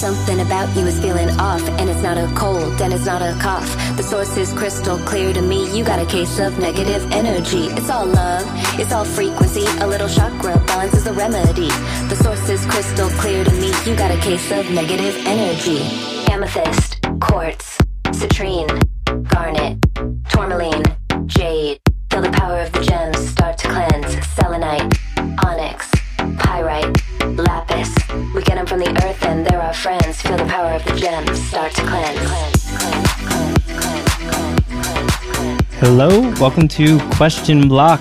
Something about you is feeling off, and it's not a cold, and it's not a cough. The source is crystal clear to me. You got a case of negative energy. It's all love, it's all frequency. A little chakra balance is the remedy. The source is crystal clear to me. You got a case of negative energy. Amethyst, quartz, citrine, garnet, tourmaline, jade. Feel the power of the gems start to cleanse. Selenite, onyx, pyrite, lapis. We get them from the earth and they're our friends. Feel the power of the gems start to cleanse. Hello, welcome to Question Block.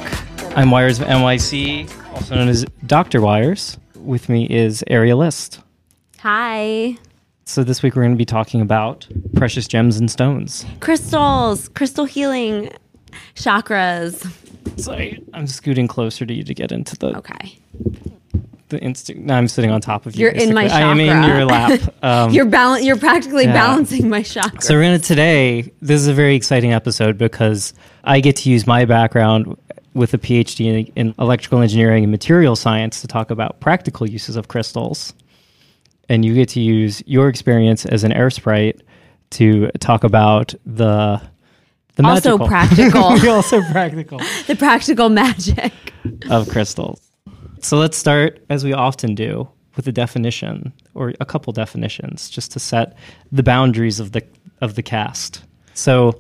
I'm Wires of NYC, also known as Dr. Wires. With me is Area List. Hi. So this week we're going to be talking about precious gems and stones. Crystals, crystal healing, chakras. Sorry, I'm scooting closer to you to get into the Okay. The instinct. No, I'm sitting on top of you. You're in my basically. I am in your lap. Um, You're bal- you're practically Yeah. balancing my chakra. So we're gonna today. This is a very exciting episode because I get to use my background with a PhD in, in electrical engineering and material science to talk about practical uses of crystals, and you get to use your experience as an air sprite to talk about the the Also magical. practical. also practical the practical magic. of crystals. So let's start, as we often do, with a definition or a couple definitions, just to set the boundaries of the of the cast. So,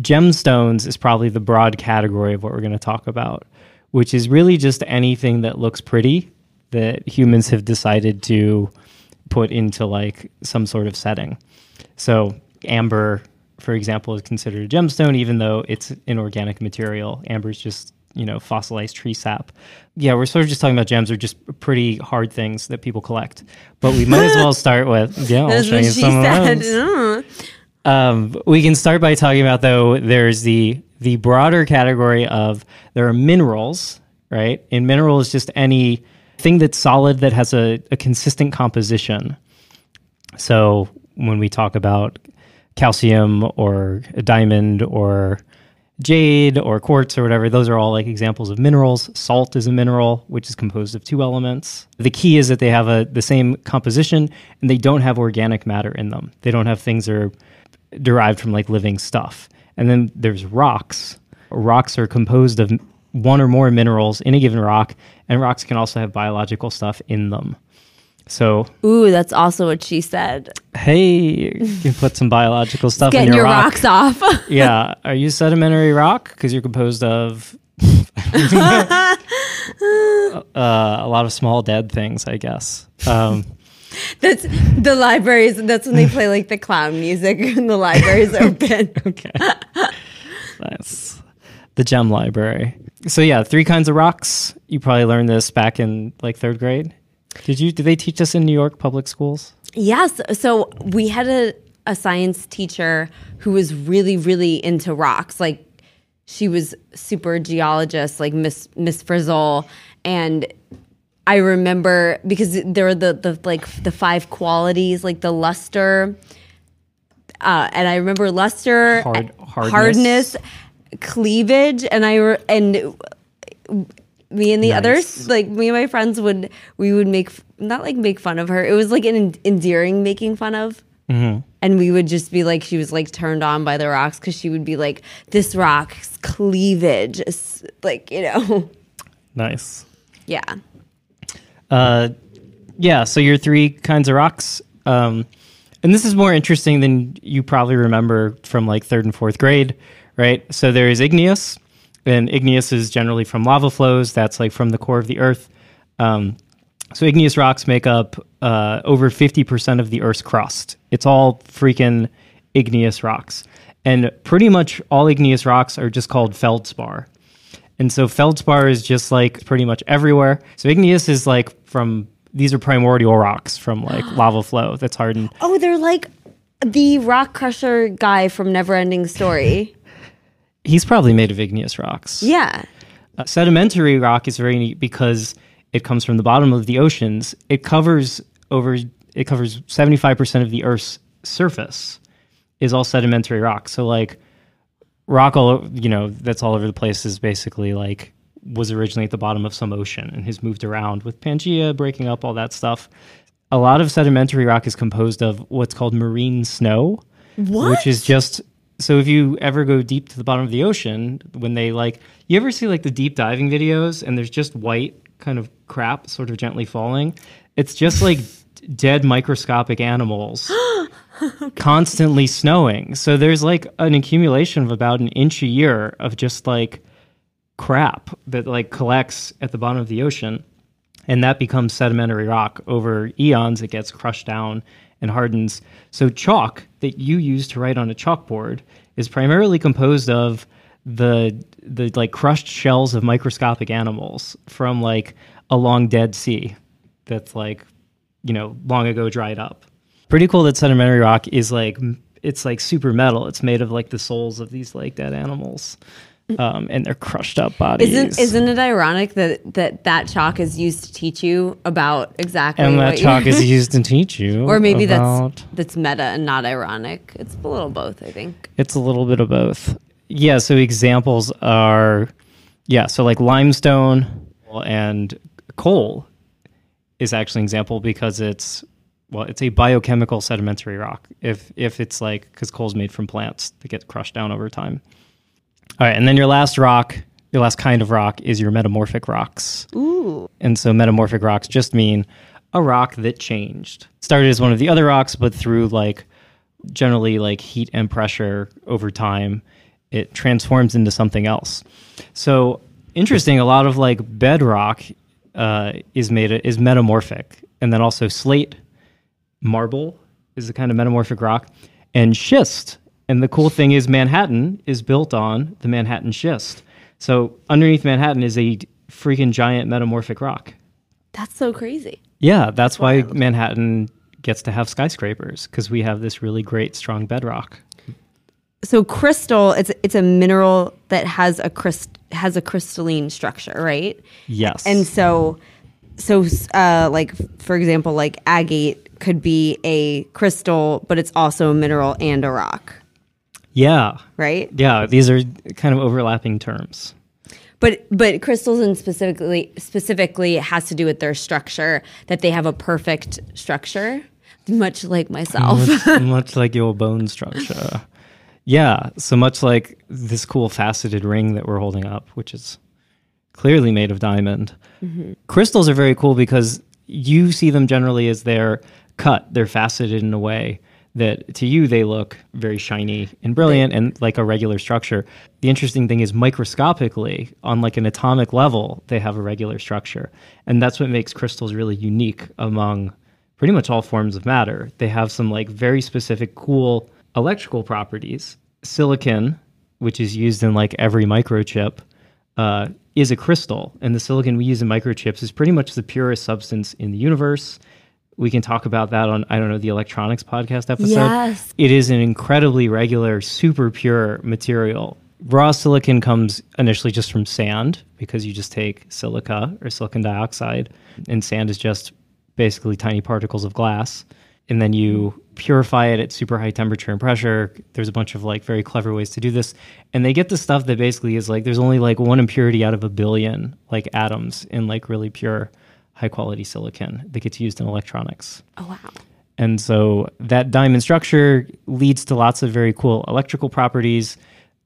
gemstones is probably the broad category of what we're going to talk about, which is really just anything that looks pretty that humans have decided to put into like some sort of setting. So, amber, for example, is considered a gemstone, even though it's an organic material. Amber is just you know fossilized tree sap. Yeah, we're sort of just talking about gems are just pretty hard things that people collect. But we might as well start with yeah. I'll show you some of said. those. Mm. Um, we can start by talking about though. There's the the broader category of there are minerals, right? And mineral is just any thing that's solid that has a, a consistent composition. So when we talk about calcium or a diamond or jade or quartz or whatever, those are all like examples of minerals. Salt is a mineral, which is composed of two elements. The key is that they have a the same composition and they don't have organic matter in them. They don't have things that are derived from like living stuff. And then there's rocks. Rocks are composed of one or more minerals in a given rock, and rocks can also have biological stuff in them. So, Ooh, that's also what she said. hey, you can put some biological stuff in your, your rock. rocks off. yeah. Are you sedimentary rock? Because you're composed of uh, a lot of small dead things, I guess. Um, that's the libraries. That's when they play like the clown music and the library's open. okay. That's the gem library. So yeah, three kinds of rocks. You probably learned this back in like third grade. Did you? Did they teach us in New York public schools? Yes. So we had a, a science teacher who was really, really into rocks. Like she was super geologist, like Miss Miss Frizzle. And I remember because there were the, the like the five qualities, like the luster. Uh, and I remember luster, Hard- hardness. hardness, cleavage, and I re- and me and the Nice. others, like me and my friends would we would make not like make fun of her. It was like an endearing making fun of. Mm-hmm. And we would just be like, she was like turned on by the rocks because she would be like, this rock's cleavage, is like you know, Nice. yeah. Uh, yeah. So your three kinds of rocks. Um, and this is more interesting than you probably remember from like third and fourth grade, right? So there is igneous, and igneous is generally from lava flows. That's like from the core of the earth. Um, so igneous rocks make up uh, over 50% of the Earth's crust. It's all freaking igneous rocks. And pretty much all igneous rocks are just called feldspar. And so feldspar is just like pretty much everywhere. So igneous is like from these are primordial rocks from like lava flow that's hardened. Oh, they're like the rock crusher guy from Neverending Story. He's probably made of igneous rocks. yeah. Uh, sedimentary rock is very neat because it comes from the bottom of the oceans. It covers over it covers 75% of the earth's surface is all sedimentary rock. So like rock all you know that's all over the place is basically like was originally at the bottom of some ocean and has moved around with Pangea breaking up all that stuff. a lot of sedimentary rock is composed of what's called marine snow, What? which is just so if you ever go deep to the bottom of the ocean, when they like, you ever see like the deep diving videos and there's just white kind of crap sort of gently falling? It's just like dead microscopic animals constantly snowing. So there's like an accumulation of about an inch a year of just like crap that like collects at the bottom of the ocean and that becomes sedimentary rock over eons it gets crushed down and hardens. So chalk that you use to write on a chalkboard is primarily composed of the the like crushed shells of microscopic animals from like a long dead sea that's like you know long ago dried up. Pretty cool that sedimentary rock is like it's like super metal. It's made of like the souls of these like dead animals um, and their crushed up bodies Isn't isn't it ironic that that that chalk is used to teach you about exactly and that chalk is used to teach you or maybe that's that's meta and not ironic. It's a little both, I think. It's a little bit of both. Yeah, so examples are yeah, so like limestone and coal is actually an example because it's well, it's a biochemical sedimentary rock. If if it's like cuz coal's made from plants that get crushed down over time. All right, and then your last rock, your last kind of rock is your metamorphic rocks. Ooh. And so metamorphic rocks just mean a rock that changed. Started as one of the other rocks, but through like generally like heat and pressure over time, it transforms into something else. So interesting, a lot of like bedrock uh, is made is metamorphic, and then also slate, marble is a kind of metamorphic rock, and schist. And the cool thing is Manhattan is built on the Manhattan schist. So underneath Manhattan is a freaking giant metamorphic rock. That's so crazy. Yeah, that's why Manhattan gets to have skyscrapers because we have this really great strong bedrock. So crystal, it's it's a mineral that has a crystal has a crystalline structure, right? Yes. And so so uh like for example, like agate could be a crystal, but it's also a mineral and a rock, yeah. right? Yeah, these are kind of overlapping terms. But but crystals and specifically specifically it has to do with their structure that they have a perfect structure, much like myself. much, much like your bone structure. Yeah, so much like this cool faceted ring that we're holding up, which is clearly made of diamond. Mm-hmm. Crystals are very cool because you see them generally as they're cut, they're faceted in a way that to you they look very shiny and brilliant and like a regular structure. The interesting thing is microscopically on like an atomic level they have a regular structure. And that's what makes crystals really unique among pretty much all forms of matter. They have some like very specific cool electrical properties. Silicon, which is used in like every microchip, uh, is a crystal, and the silicon we use in microchips is pretty much the purest substance in the universe. We can talk about that on I don't know the electronics podcast episode. Yes. It is an incredibly regular, super pure material. Raw silicon comes initially just from sand because you just take silica or silicon dioxide, and sand is just basically tiny particles of glass. And then you purify it at super high temperature and pressure. There's a bunch of like very clever ways to do this. And they get the stuff that basically is like there's only like one impurity out of a billion like atoms in like really pure high quality silicon that gets used in electronics. oh wow. And so that diamond structure leads to lots of very cool electrical properties.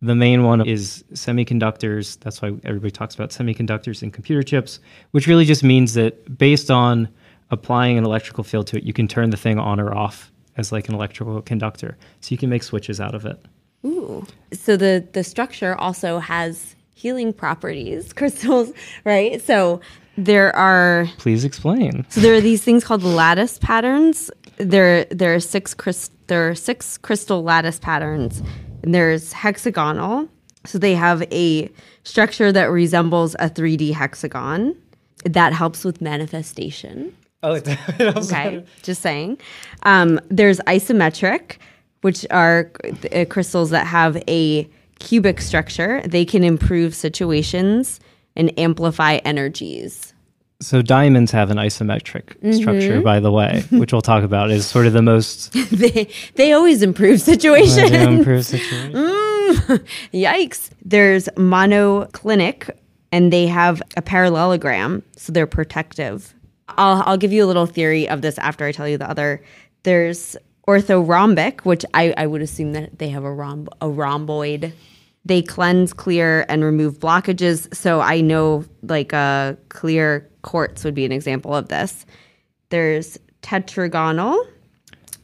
The main one is semiconductors. That's why everybody talks about semiconductors and computer chips, which really just means that based on applying an electrical field to it, you can turn the thing on or off as like an electrical conductor. So you can make switches out of it. Ooh. So the the structure also has healing properties, crystals, right? So there are Please explain. so there are these things called lattice patterns. There there are six crys- there are six crystal lattice patterns, and there's hexagonal. So they have a structure that resembles a 3D hexagon. That helps with manifestation. Oh, Okay, just saying. Um, there's isometric, which are uh, crystals that have a cubic structure. They can improve situations and amplify energies. So diamonds have an isometric mm-hmm. structure, by the way, which we'll talk about is sort of the most they they always improve situations. improve situation. Mm, yikes! There's monoclinic, and they have a parallelogram, so they're protective I'll I'll give you a little theory of this after I tell you the other. There's orthorhombic, which I, I would assume that they have a rhomb a rhomboid. They cleanse, clear, and remove blockages. So I know like a clear quartz would be an example of this. There's tetragonal.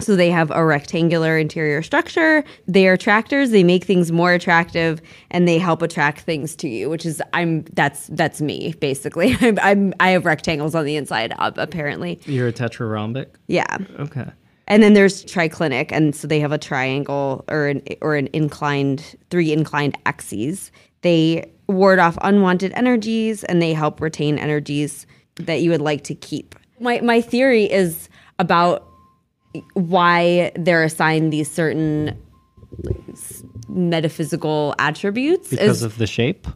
So they have a rectangular interior structure. They are attractors. They make things more attractive, and they help attract things to you. Which is I'm that's that's me basically. I'm, I'm I have rectangles on the inside. Uh, apparently, You're a tetrarhombic. yeah. Okay. And then there's triclinic, and so they have a triangle or an or an inclined three inclined axes. They ward off unwanted energies, and they help retain energies that you would like to keep. My my theory is about why they're assigned these certain metaphysical attributes Because is of the shape.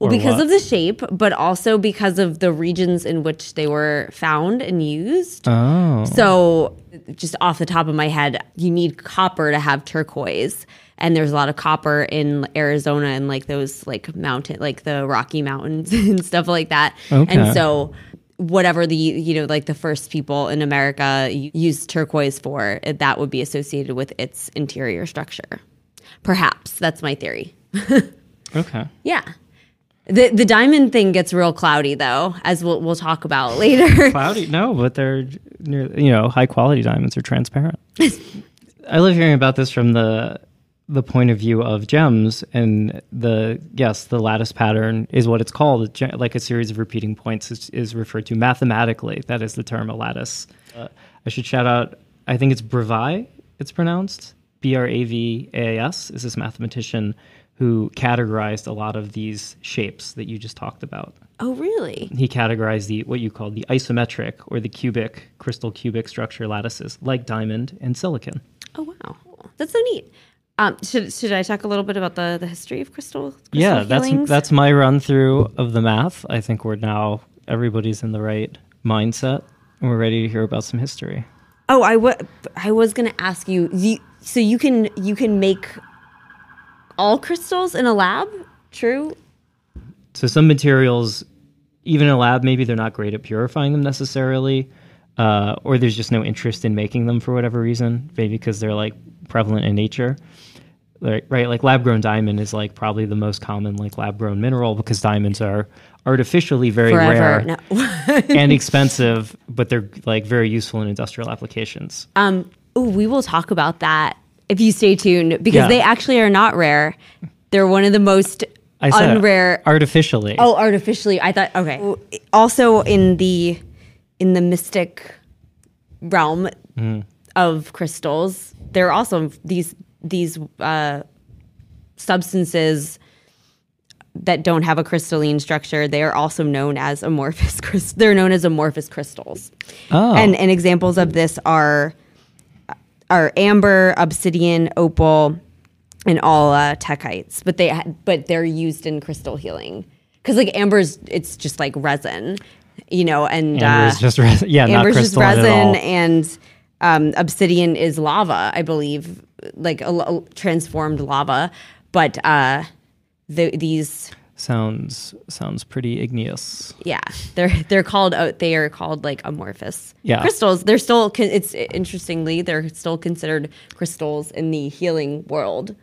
Well, because what? of the shape, but also because of the regions in which they were found and used. Oh. So, just off the top of my head, you need copper to have turquoise. And there's a lot of copper in Arizona and like those like mountain, like the Rocky Mountains and stuff like that. Okay. And so, whatever the, you know, like the first people in America used turquoise for, that would be associated with its interior structure. Perhaps. That's my theory. Okay. Yeah. The the diamond thing gets real cloudy though, as we'll we'll talk about later. Cloudy? No, but they're near, you know high quality diamonds are transparent. I love hearing about this from the the point of view of gems and the yes the lattice pattern is what it's called like a series of repeating points is, is referred to mathematically that is the term a lattice uh, i should shout out i think it's bravai it's pronounced b-r-a-v-a-s is this mathematician who categorized a lot of these shapes that you just talked about oh, really? he categorized the what you call the isometric or the cubic crystal cubic structure lattices like diamond and silicon Oh, wow. That's so neat. Um, should should I talk a little bit about the the history of crystal? crystal yeah that's healings? that's my run through of the math i think we're now everybody's in the right mindset and we're ready to hear about some history Oh, I wa- I was gonna ask you, you. So you can you can make all crystals in a lab? True. so some materials even in a lab maybe they're not great at purifying them necessarily uh, or there's just no interest in making them for whatever reason maybe because they're like prevalent in nature right, right like lab grown diamond is like probably the most common like lab grown mineral because diamonds are artificially very Forever. rare No. and expensive but they're like very useful in industrial applications Um, ooh, we will talk about that if you stay tuned because Yeah. they actually are not rare. They're one of the most i said unrare. artificially Oh, artificially. I thought okay. Also in the in the mystic realm of crystals, there are also these these uh, substances that don't have a crystalline structure. They are also known as amorphous. Crystals. They're known as amorphous crystals. Oh. And and examples of this are are amber, obsidian, opal, and all uh, tektites. But they but they're used in crystal healing because like amber's it's just like resin, you know, and amber's uh, just res- yeah not amber's just crystalline at all. resin and um, obsidian is lava, I believe, like a, a transformed lava. But uh, the, these sounds sounds pretty igneous yeah they're they're called uh, they are called like amorphous Yeah. crystals they're still it's interestingly they're still considered crystals in the healing world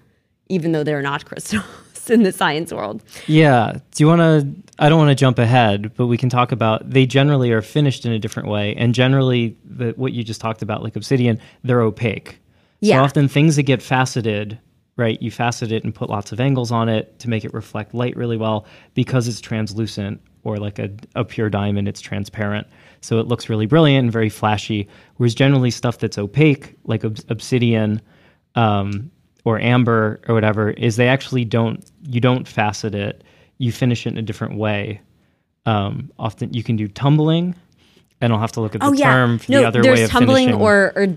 even though they're not crystals in the science world Yeah. Do you want to? I don't want to jump ahead, but we can talk about. They generally are finished in a different way, and generally, the, what you just talked about, like obsidian, they're opaque. Yeah. So often things that get faceted, right? You facet it and put lots of angles on it to make it reflect light really well because it's translucent, or like a, a pure diamond, it's transparent. So it looks really brilliant and very flashy. Whereas generally, stuff that's opaque, like ob- obsidian, um, or amber or whatever is they actually don't you don't facet it you finish it in a different way um, often you can do tumbling and i'll have to look at the oh yeah term for no the other there's way of tumbling finishing. or or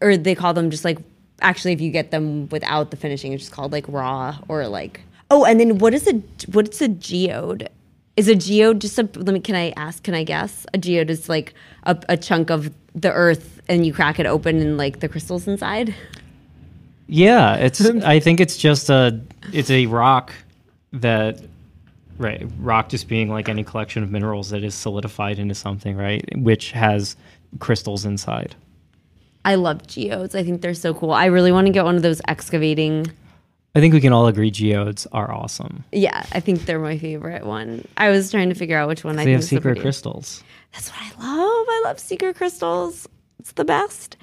or they call them just like actually if you get them without the finishing it's just called like raw or like oh and then what is a what's a geode is a geode just a let me can i ask can i guess a geode is like a, a chunk of the earth and you crack it open and like the crystals inside yeah it's i think it's just a it's a rock that right? Rock just being like any collection of minerals that is solidified into something, right? Which has crystals inside. I love geodes. I think they're so cool. I really want to get one of those excavating. I think we can all agree geodes are awesome. Yeah, I think they're my favorite one. I was trying to figure out which one I They think have the secret crystals. That's what I love. I love secret crystals. It's the best.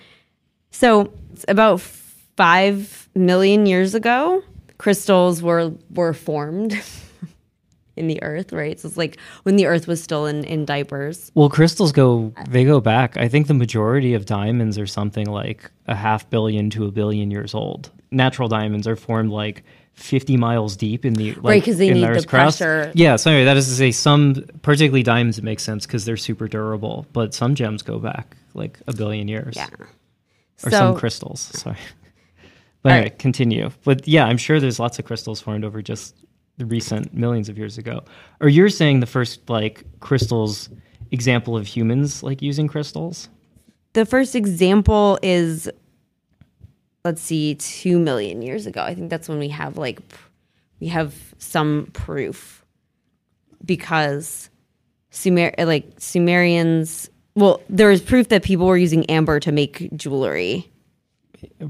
So, it's about five million years ago, crystals were were formed in the earth, right? So it's like when the earth was still in, in diapers. Well, crystals go they go back. I think the majority of diamonds are something like a half billion to a billion years old. Natural diamonds are formed like 50 miles deep in the like, Right, 'cause they need the crust. pressure. Yeah, so anyway, that is to say some particularly diamonds it makes sense because they're super durable, but some gems go back like a billion years. Yeah. Or so some crystals, sorry. But anyway, right. continue. But yeah, I'm sure there's lots of crystals formed over just recent millions of years ago. Or you're saying the first like crystals example of humans like using crystals? the first example is let's see 2 million years ago i think that's when we have like we have some proof because Sumer like sumerians well there was proof that people were using amber to make jewelry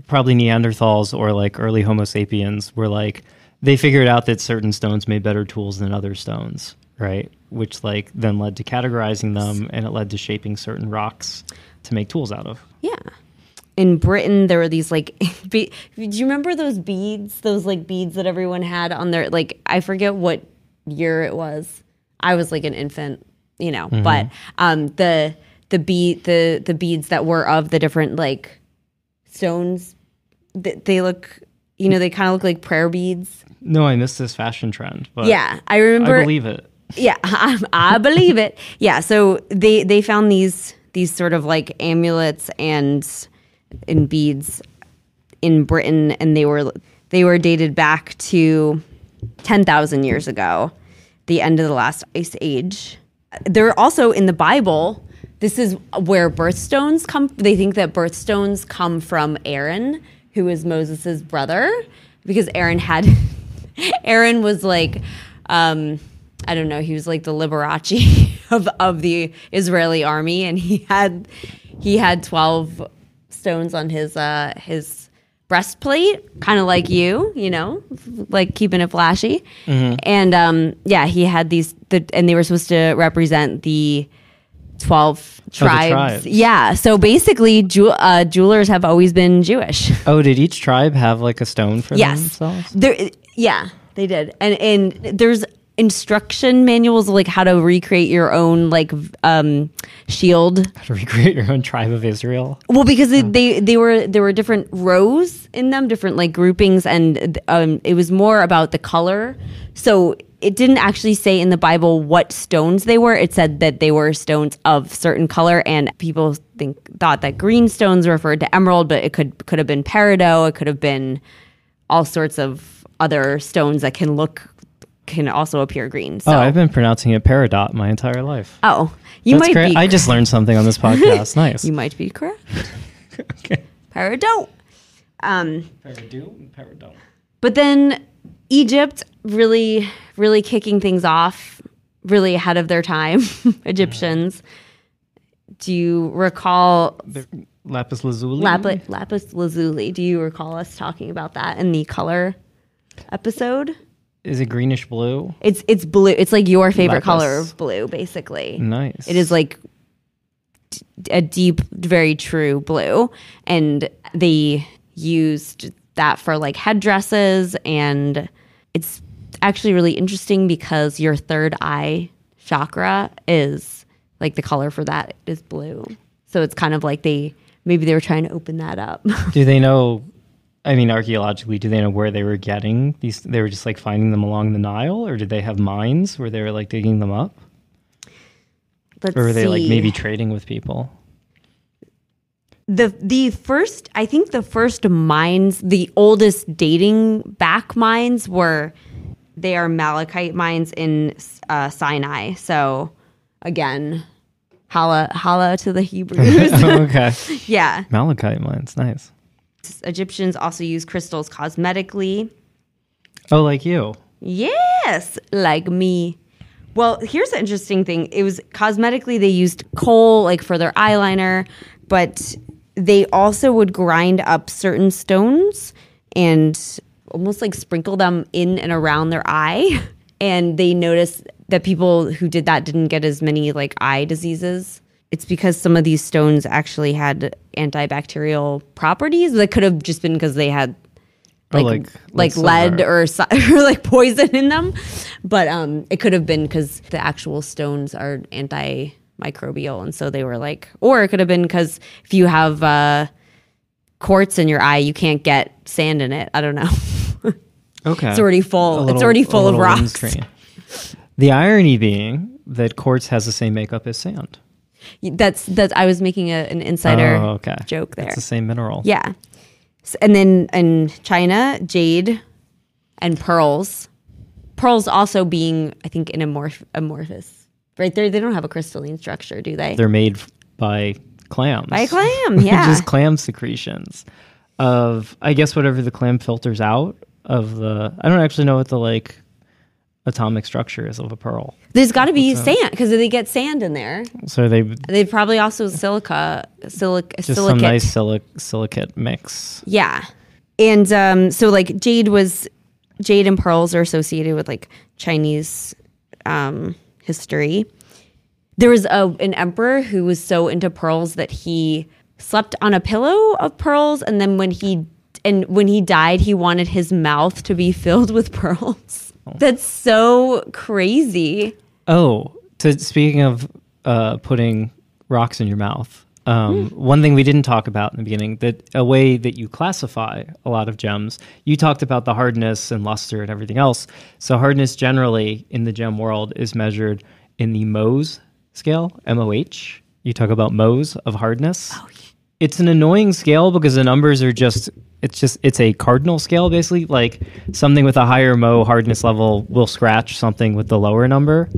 Probably Neanderthals or like early Homo sapiens were like they figured out that certain stones made better tools than other stones, right? Which like then led to categorizing them and it led to shaping certain rocks to make tools out of. yeah in britain there were these like be- do you remember those beads those like beads that everyone had on their like i forget what year it was i was like an infant you know but um the the bead the the beads that were of the different like stones th- they look you know they kind of look like prayer beads No, I missed this fashion trend, but yeah i remember. I believe it. yeah I, I believe it yeah so they they found these these sort of like amulets and and beads in britain and they were they were dated back to 10,000 years ago the end of the last ice age they're also in the bible this is where birthstones come they think that birthstones come from aaron who is moses' brother because aaron had aaron was like um i don't know he was like the liberace of, of the israeli army and he had he had 12 stones on his uh his breastplate kind of like you you know like keeping it flashy. And um yeah he had these the, and they were supposed to represent the 12 tribes. tribes. yeah so basically jew- uh, jewelers have always been jewish Oh, did each tribe have like a stone for yes themselves? there yeah they did and and there's instruction manuals like how to recreate your own like um shield How to recreate your own tribe of Israel? Well, because they they were there were different rows in them, different like groupings, and um, it was more about the color. So it didn't actually say in the Bible what stones they were. It said that they were stones of certain color, and people think thought that green stones referred to emerald, but it could could have been peridot. It could have been all sorts of other stones that can look can also appear green. So Oh, I've been pronouncing it peridot my entire life. oh, you That's might great. be I just learned something on this podcast. Nice. you might be correct. okay. Peridot. Um. Peridot peridot. But then Egypt really, really kicking things off, really ahead of their time. Egyptians. Do you recall Lapis lazuli. lapis, lapis lazuli? Do you recall us talking about that in the color episode? Is it greenish blue? It's it's blue. It's like your favorite Lapis. color of blue, basically. Nice. It is like d- a deep, very true blue. And they used that for like headdresses. And it's actually really interesting because your third eye chakra is like the color for that is blue. So it's kind of like they maybe they were trying to open that up. Do they know? I mean, archaeologically, do they know where they were getting these? They were just like finding them along the Nile, or did they have mines where they were like digging them up, Let's or were they like maybe trading with people? The the first i think the first mines the oldest dating back mines were they are malachite mines in uh, sinai so again holla holla to the hebrews okay. yeah Malachite mines, nice. egyptians also use crystals cosmetically Oh, like you. Yes, like me. Well, here's the interesting thing. It was cosmetically they used kohl like for their eyeliner, but they also would grind up certain stones and almost like sprinkle them in and around their eye. And they noticed that people who did that didn't get as many like eye diseases. It's because some of these stones actually had antibacterial properties. That could have just been because they had Or like like- like, like lead or, or like poison in them. But um, it could have been because the actual stones are antimicrobial, and so they were like, or it could have been because if you have uh, quartz in your eye, you can't get sand in it. I don't know. Okay. It's already full. A it's already full of little rocks. The irony being that quartz has the same makeup as sand. That's that's. I was making a, an insider oh, okay. joke there. It's the same mineral. Yeah. And then in China, jade and pearls. Pearls also being, I think, an amorph- amorphous. Right there, they don't have a crystalline structure, do they? They're made by clams. By clam, yeah. Just clam secretions of, I guess, whatever the clam filters out of the. I don't actually know what the like atomic structure is of a pearl. There's got to be sand because they get sand in there. So they They probably also silica, silica just some silicate. nice silic- silicate mix. Yeah. And um, so like jade was jade and pearls are associated with like Chinese um, history. There was a an emperor who was so into pearls that he slept on a pillow of pearls and then when he and when he died he wanted his mouth to be filled with pearls. That's so crazy. Oh, to speaking of uh, putting rocks in your mouth. Um, One thing we didn't talk about in the beginning that a way that you classify a lot of gems. You talked about the hardness and luster and everything else. So hardness generally in the gem world is measured in the Mohs scale, M O H. You talk about Mohs of hardness. Oh, yeah. It's an annoying scale because the numbers are just it's just it's a cardinal scale basically. Like something with a higher Mo hardness level will scratch something with the lower number.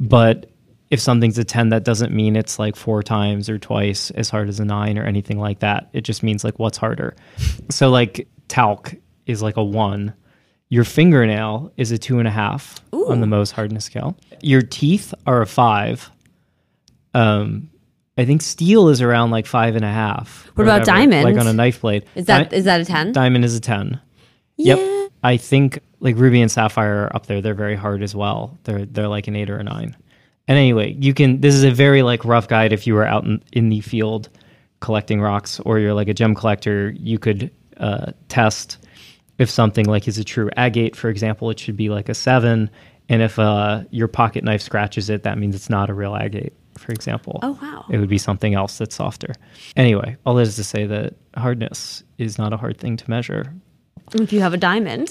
But if something's a 10, that doesn't mean it's like four times or twice as hard as a nine or anything like that. It just means like what's harder. So, like, talc is like a one. Your fingernail is a two and a half on the Mohs hardness scale. Your teeth are a five. Um, I think steel is around like five and a half. What about diamond? Like on a knife blade. Is that Di- is that a 10? diamond is a 10. Yeah. Yep. I think like ruby and sapphire are up there. They're very hard as well. They're they're like an eight or a nine. And anyway, you can. This is a very like rough guide if you were out in, in the field collecting rocks, or you're like a gem collector. You could uh, test if something like is a true agate, for example. It should be like a seven, and if uh, your pocket knife scratches it, that means it's not a real agate. For example. Oh, wow. It would be something else that's softer. Anyway, all that is to say that hardness is not a hard thing to measure. If you have a diamond.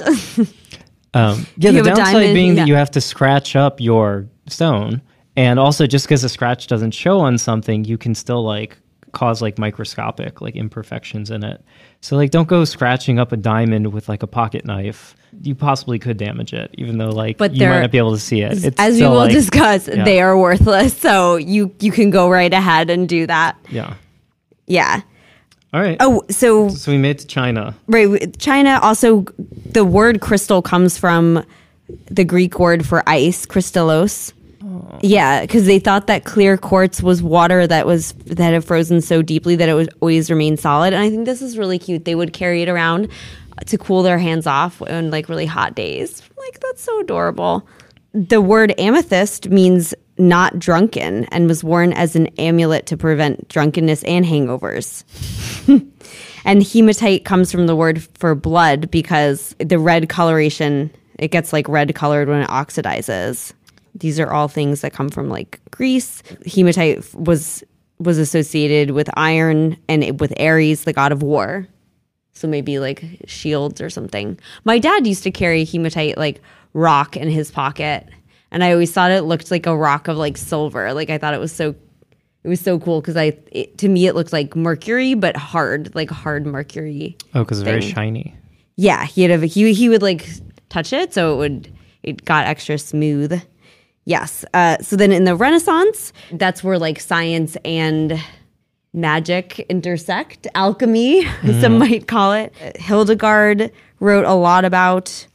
Um, yeah, the downside diamond, being yeah. that you have to scratch up your stone, and also just because a scratch doesn't show on something, you can still like cause like microscopic like imperfections in it. So like, don't go scratching up a diamond with like a pocket knife. You possibly could damage it, even though like But you might not be able to see it. It's As we will like- discuss, yeah. they are worthless. So you you can go right ahead and do that. Yeah. Yeah. All right. Oh, so So we made it to China. right, China also the word crystal comes from the Greek word for ice, crystallos. Yeah, because they thought that clear quartz was water that was that had frozen so deeply that it would always remain solid. And I think this is really cute. They would carry it around to cool their hands off on like really hot days. Like that's so adorable. The word amethyst means not drunken and was worn as an amulet to prevent drunkenness and hangovers. And hematite comes from the word for blood because the red coloration, it gets like red colored when it oxidizes. These are all things that come from like Greece. Hematite was was associated with iron and it, with Ares, the god of war. So maybe like shields or something. My dad used to carry hematite like rock in his pocket, and I always thought it looked like a rock of like silver. Like I thought it was so it was so cool because I it, to me it looked like mercury but hard, like hard mercury. Oh, because it's very shiny. Yeah, he had a he he would like touch it so it would it got extra smooth. Yes. Uh, so then in the Renaissance, that's where like science and magic intersect, alchemy, some might call it. Hildegard wrote a lot about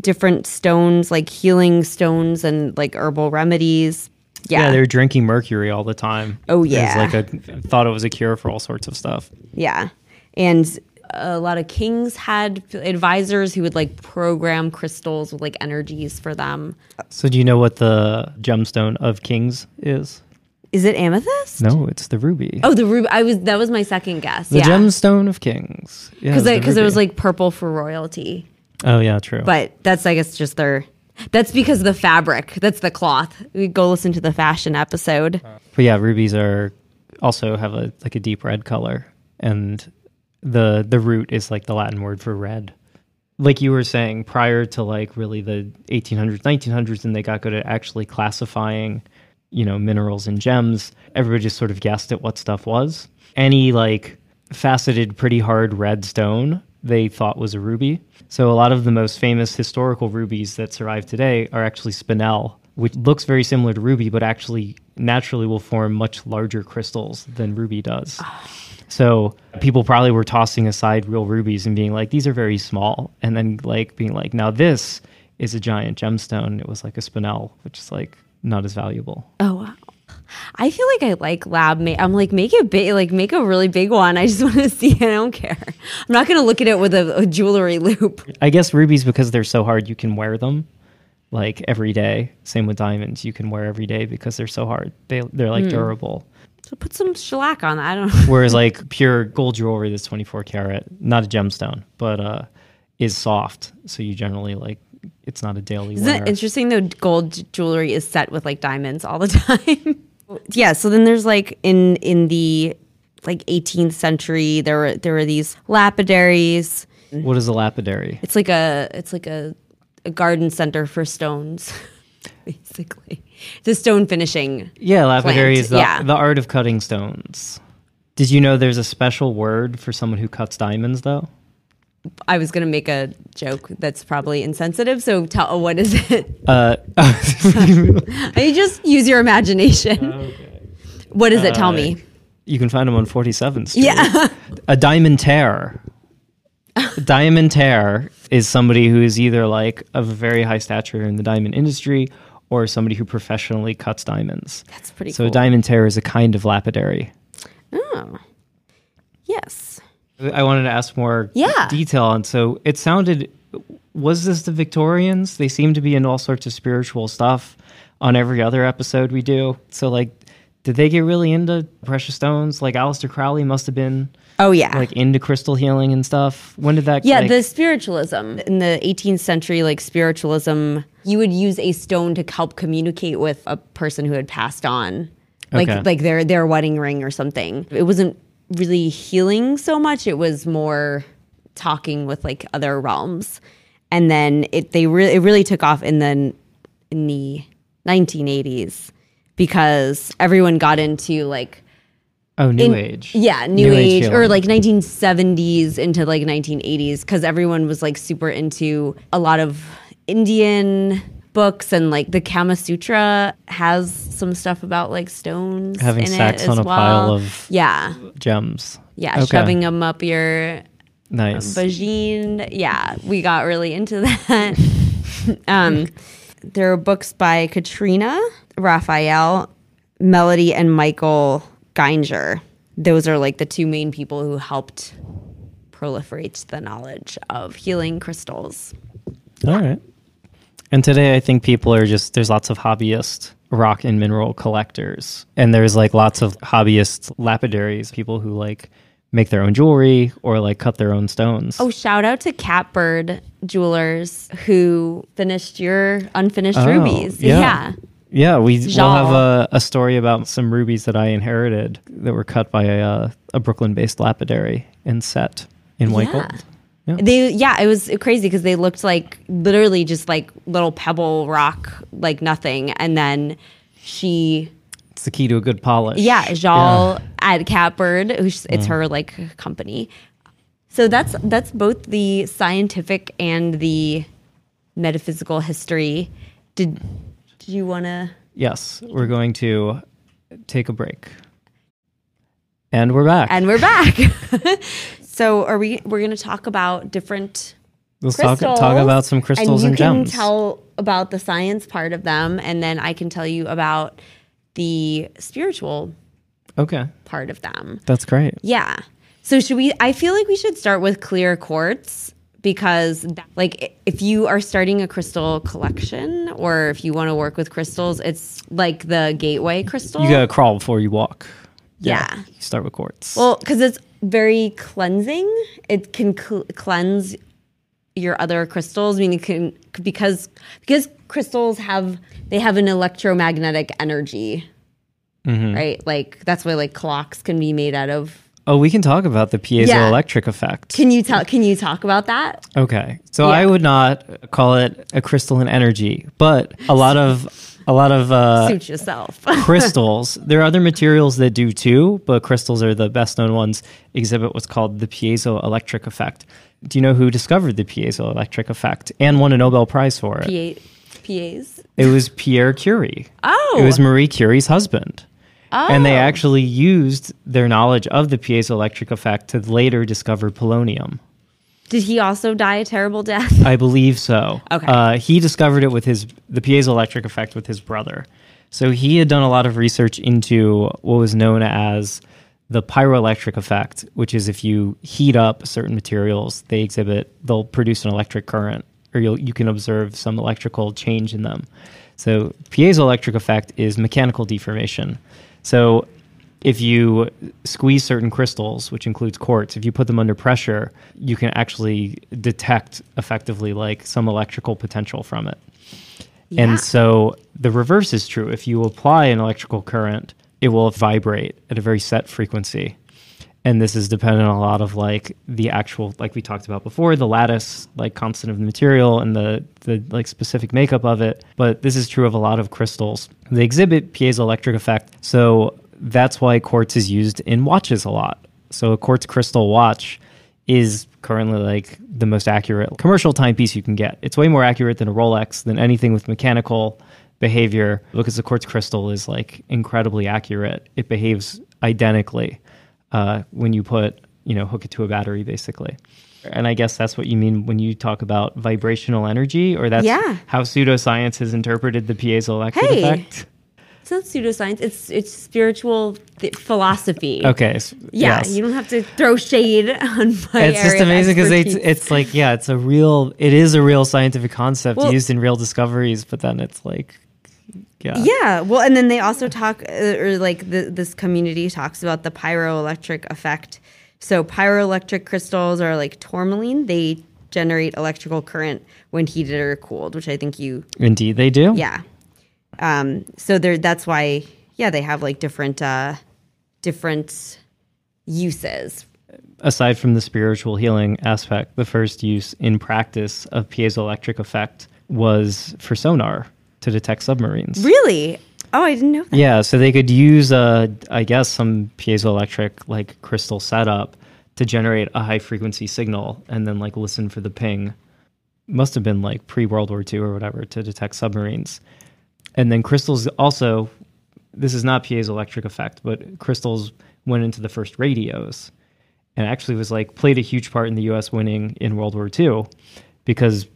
different stones, like healing stones and like herbal remedies. Yeah, Yeah. they were drinking mercury all the time. Oh, yeah. like a thought it was a cure for all sorts of stuff. Yeah. And a lot of kings had advisors who would like program crystals with like energies for them. So do you know what the gemstone of kings is? Is it amethyst? No, it's the ruby. Oh, the ruby. I was that was my second guess. the yeah. gemstone of kings. Yeah, because it's because it was like purple for royalty. Oh yeah, true. But that's I guess just their. That's because of the fabric. That's the cloth. We go listen to the fashion episode. But yeah, rubies are also have a like a deep red color, and the the root is like the Latin word for red. Like you were saying, prior to like really the 1800s, 1900s, and they got good at actually classifying, you know, minerals and gems. Everybody just sort of guessed at what stuff was. Any like faceted, pretty hard red stone they thought was a ruby. So a lot of the most famous historical rubies that survive today are actually spinel, which looks very similar to ruby, but actually naturally will form much larger crystals than ruby does. Ah. So people probably were tossing aside real rubies and being like, these are very small. And then like being like, now this is a giant gemstone. It was like a spinel, which is like not as valuable. Oh wow. I feel like I like lab made. I'm like make it big, like make a really big one. I just want to see. it. I don't care. I'm not gonna look at it with a, a jewelry loupe. I guess rubies, because they're so hard, you can wear them like every day. Same with diamonds, you can wear every day because they're so hard. They they're like hmm. durable. So put some shellac on that. I don't know. Whereas like pure gold jewelry that's 24 karat, not a gemstone, but uh, is soft. So you generally like it's not a daily Isn't wear. it interesting though? Gold jewelry is set with like diamonds all the time. yeah. So then there's like in in the like 18th century, there were there were these lapidaries. What is a lapidary? It's like a it's like a, a garden center for stones, basically. The stone finishing. Yeah, lapidary plant, is the, yeah. the art of cutting stones. Did you know there's a special word for someone who cuts diamonds though? I was gonna make a joke that's probably insensitive. So tell what is it? Uh, I just use your imagination. What does it tell me? you can find them on 47th Street. Yeah. a diamond A diamantaire is somebody who is either like of a very high stature in the diamond industry or somebody who professionally cuts diamonds. That's pretty cool. So cool. a diamantaire is a kind of lapidary. oh. Yes. I wanted to ask more Yeah. detail on. So it sounded, was this the Victorians? They seem to be in all sorts of spiritual stuff on every other episode we do. So like, did they get really into precious stones? Like Aleister Crowley must have been Oh yeah. like into crystal healing and stuff. When did that? yeah, like- the spiritualism in the 18th century, like spiritualism, you would use a stone to help communicate with a person who had passed on, like Okay. like their their wedding ring or something. It wasn't really healing so much; it was more talking with like other realms. And then it they really it really took off in the in the 1980s because everyone got into like oh, New in- Age. Yeah, new, age, or like 1970s into like 1980s because everyone was like super into a lot of Indian books and like the Kama Sutra has some stuff about like stones Having in sex it on as a pile well. of yeah gems. yeah Okay. shoving them up your Nice. vagine yeah we got really into that um there are books by Katrina Raphaell Melody and Michael Gienger those are like the two main people who helped proliferate the knowledge of healing crystals All right. And today, I think people are just there's lots of hobbyist rock and mineral collectors, and there's like lots of hobbyist lapidaries, people who like make their own jewelry or like cut their own stones. oh shout out to Catbird Jewelers who finished your unfinished Oh, rubies yeah. yeah. Yeah, we will have a, a story about some rubies that I inherited that were cut by a, uh, a Brooklyn-based lapidary and set in white Yeah. gold. Yeah. They yeah, it was crazy because they looked like literally just like little pebble rock, like nothing. And then she, It's the key to a good polish. yeah, Jal at Catbird, it's her like company. So that's that's both the scientific and the metaphysical history. Did did you want to? Yes, we're going to take a break, and we're back. And we're back. so are we? We're going to talk about different Let's talk crystals, talk about some crystals and, and you gems. can tell about the science part of them, and then I can tell you about the spiritual okay, part of them. that's great. Yeah. So should we? I feel like we should start with clear quartz because, like, if you are starting a crystal collection or if you want to work with crystals, it's like the gateway crystal. You gotta crawl before you walk. Yeah. You start with quartz. Well, because it's very cleansing. It can cl- cleanse your other crystals. I mean, it can because because crystals have they have an electromagnetic energy, Mm-hmm. right? Like that's why like clocks can be made out of. Oh, we can talk about the piezoelectric effect. Can you tell? Can you talk about that? Okay. So Yeah. I would not call it a crystalline energy, but a lot of a lot of uh, Suit yourself. crystals. There are other materials that do too, but crystals are the best known ones. Exhibit what's called the piezoelectric effect. Do you know who discovered the piezoelectric effect and won a Nobel Prize for it? PAs. It was Pierre Curie. Oh. It was Marie Curie's husband. And they Oh. actually used their knowledge of the piezoelectric effect to later discover polonium. Did he also die a terrible death? I believe so. Okay. Uh, he discovered it with his the piezoelectric effect with his brother. So he had done a lot of research into what was known as the pyroelectric effect, which is if you heat up certain materials, they exhibit they'll produce an electric current, or you'll, you can observe some electrical change in them. So piezoelectric effect is mechanical deformation. So if you squeeze certain crystals, which includes quartz, if you put them under pressure, you can actually detect effectively like some electrical potential from it. Yeah. And so the reverse is true. If you apply an electrical current, it will vibrate at a very set frequency. And this is dependent on a lot of like the actual, like we talked about before, the lattice, like constant of the material and the, the like specific makeup of it. But this is true of a lot of crystals. They exhibit piezoelectric effect. So that's why quartz is used in watches a lot. So a quartz crystal watch is currently like the most accurate commercial timepiece you can get. It's way more accurate than a Rolex, than anything with mechanical behavior, because the quartz crystal is like incredibly accurate. It behaves identically uh, when you put, you know, hook it to a battery, basically. And I guess that's what you mean when you talk about vibrational energy, or that's Yeah. how pseudoscience has interpreted the piezoelectric Hey. effect. It's not pseudoscience. It's it's spiritual th- philosophy. Okay. Yeah, yes. you don't have to throw shade on my. it's just amazing because it's, it's like yeah it's a real it is a real scientific concept Well- used in real discoveries but then it's like yeah Yeah, well, and then they also talk, uh, or like the, this community talks about the pyroelectric effect. So pyroelectric crystals are like tourmaline; they generate electrical current when heated or cooled, which I think you, indeed they do yeah. Um, so there, that's why, yeah, they have like different, uh, different uses. aside from the spiritual healing aspect the first use in practice of piezoelectric effect was for sonar to detect submarines Really? Oh, I didn't know that. Yeah, so they could use, uh, I guess, some piezoelectric like crystal setup to generate a high frequency signal and then like listen for the ping. Must have been like pre World War II or whatever to detect submarines. And then crystals also, this is not piezoelectric effect, but crystals went into the first radios and actually was like played a huge part in the US winning in World War II because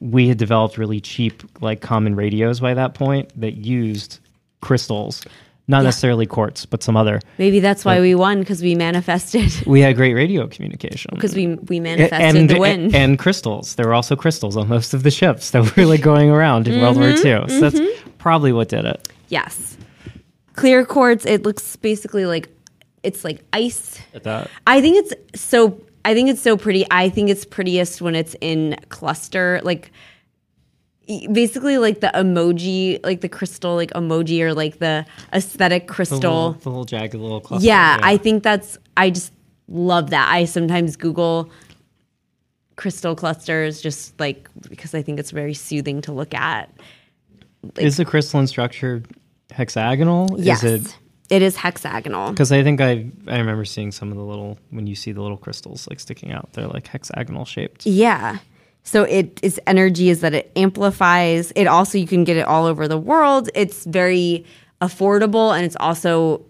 we had developed really cheap like common radios by that point that used crystals. Not necessarily quartz but some other. Maybe that's why we won because we manifested. we had great radio communication. Because we we manifested and, the win. and crystals. There were also crystals on most of the ships that were like going around in world war ii Mm-hmm, so that's probably what did it. Yes. Clear quartz, it looks basically like it's like ice. that. I think it's so I think it's so pretty. I think it's prettiest when it's in cluster like basically like the emoji, like the crystal like emoji or like the aesthetic the crystal. little, the little jagged little cluster, yeah, I think that's I just love that. I sometimes Google crystal clusters just like because I think it's very soothing to look at. is the crystalline structure hexagonal Yes. is it it is hexagonal. Because I think I I remember seeing some of the little when you see the little crystals like sticking out, they're like hexagonal shaped. Yeah. So it its energy is that it amplifies. It also you can get it all over the world. It's very affordable and it's also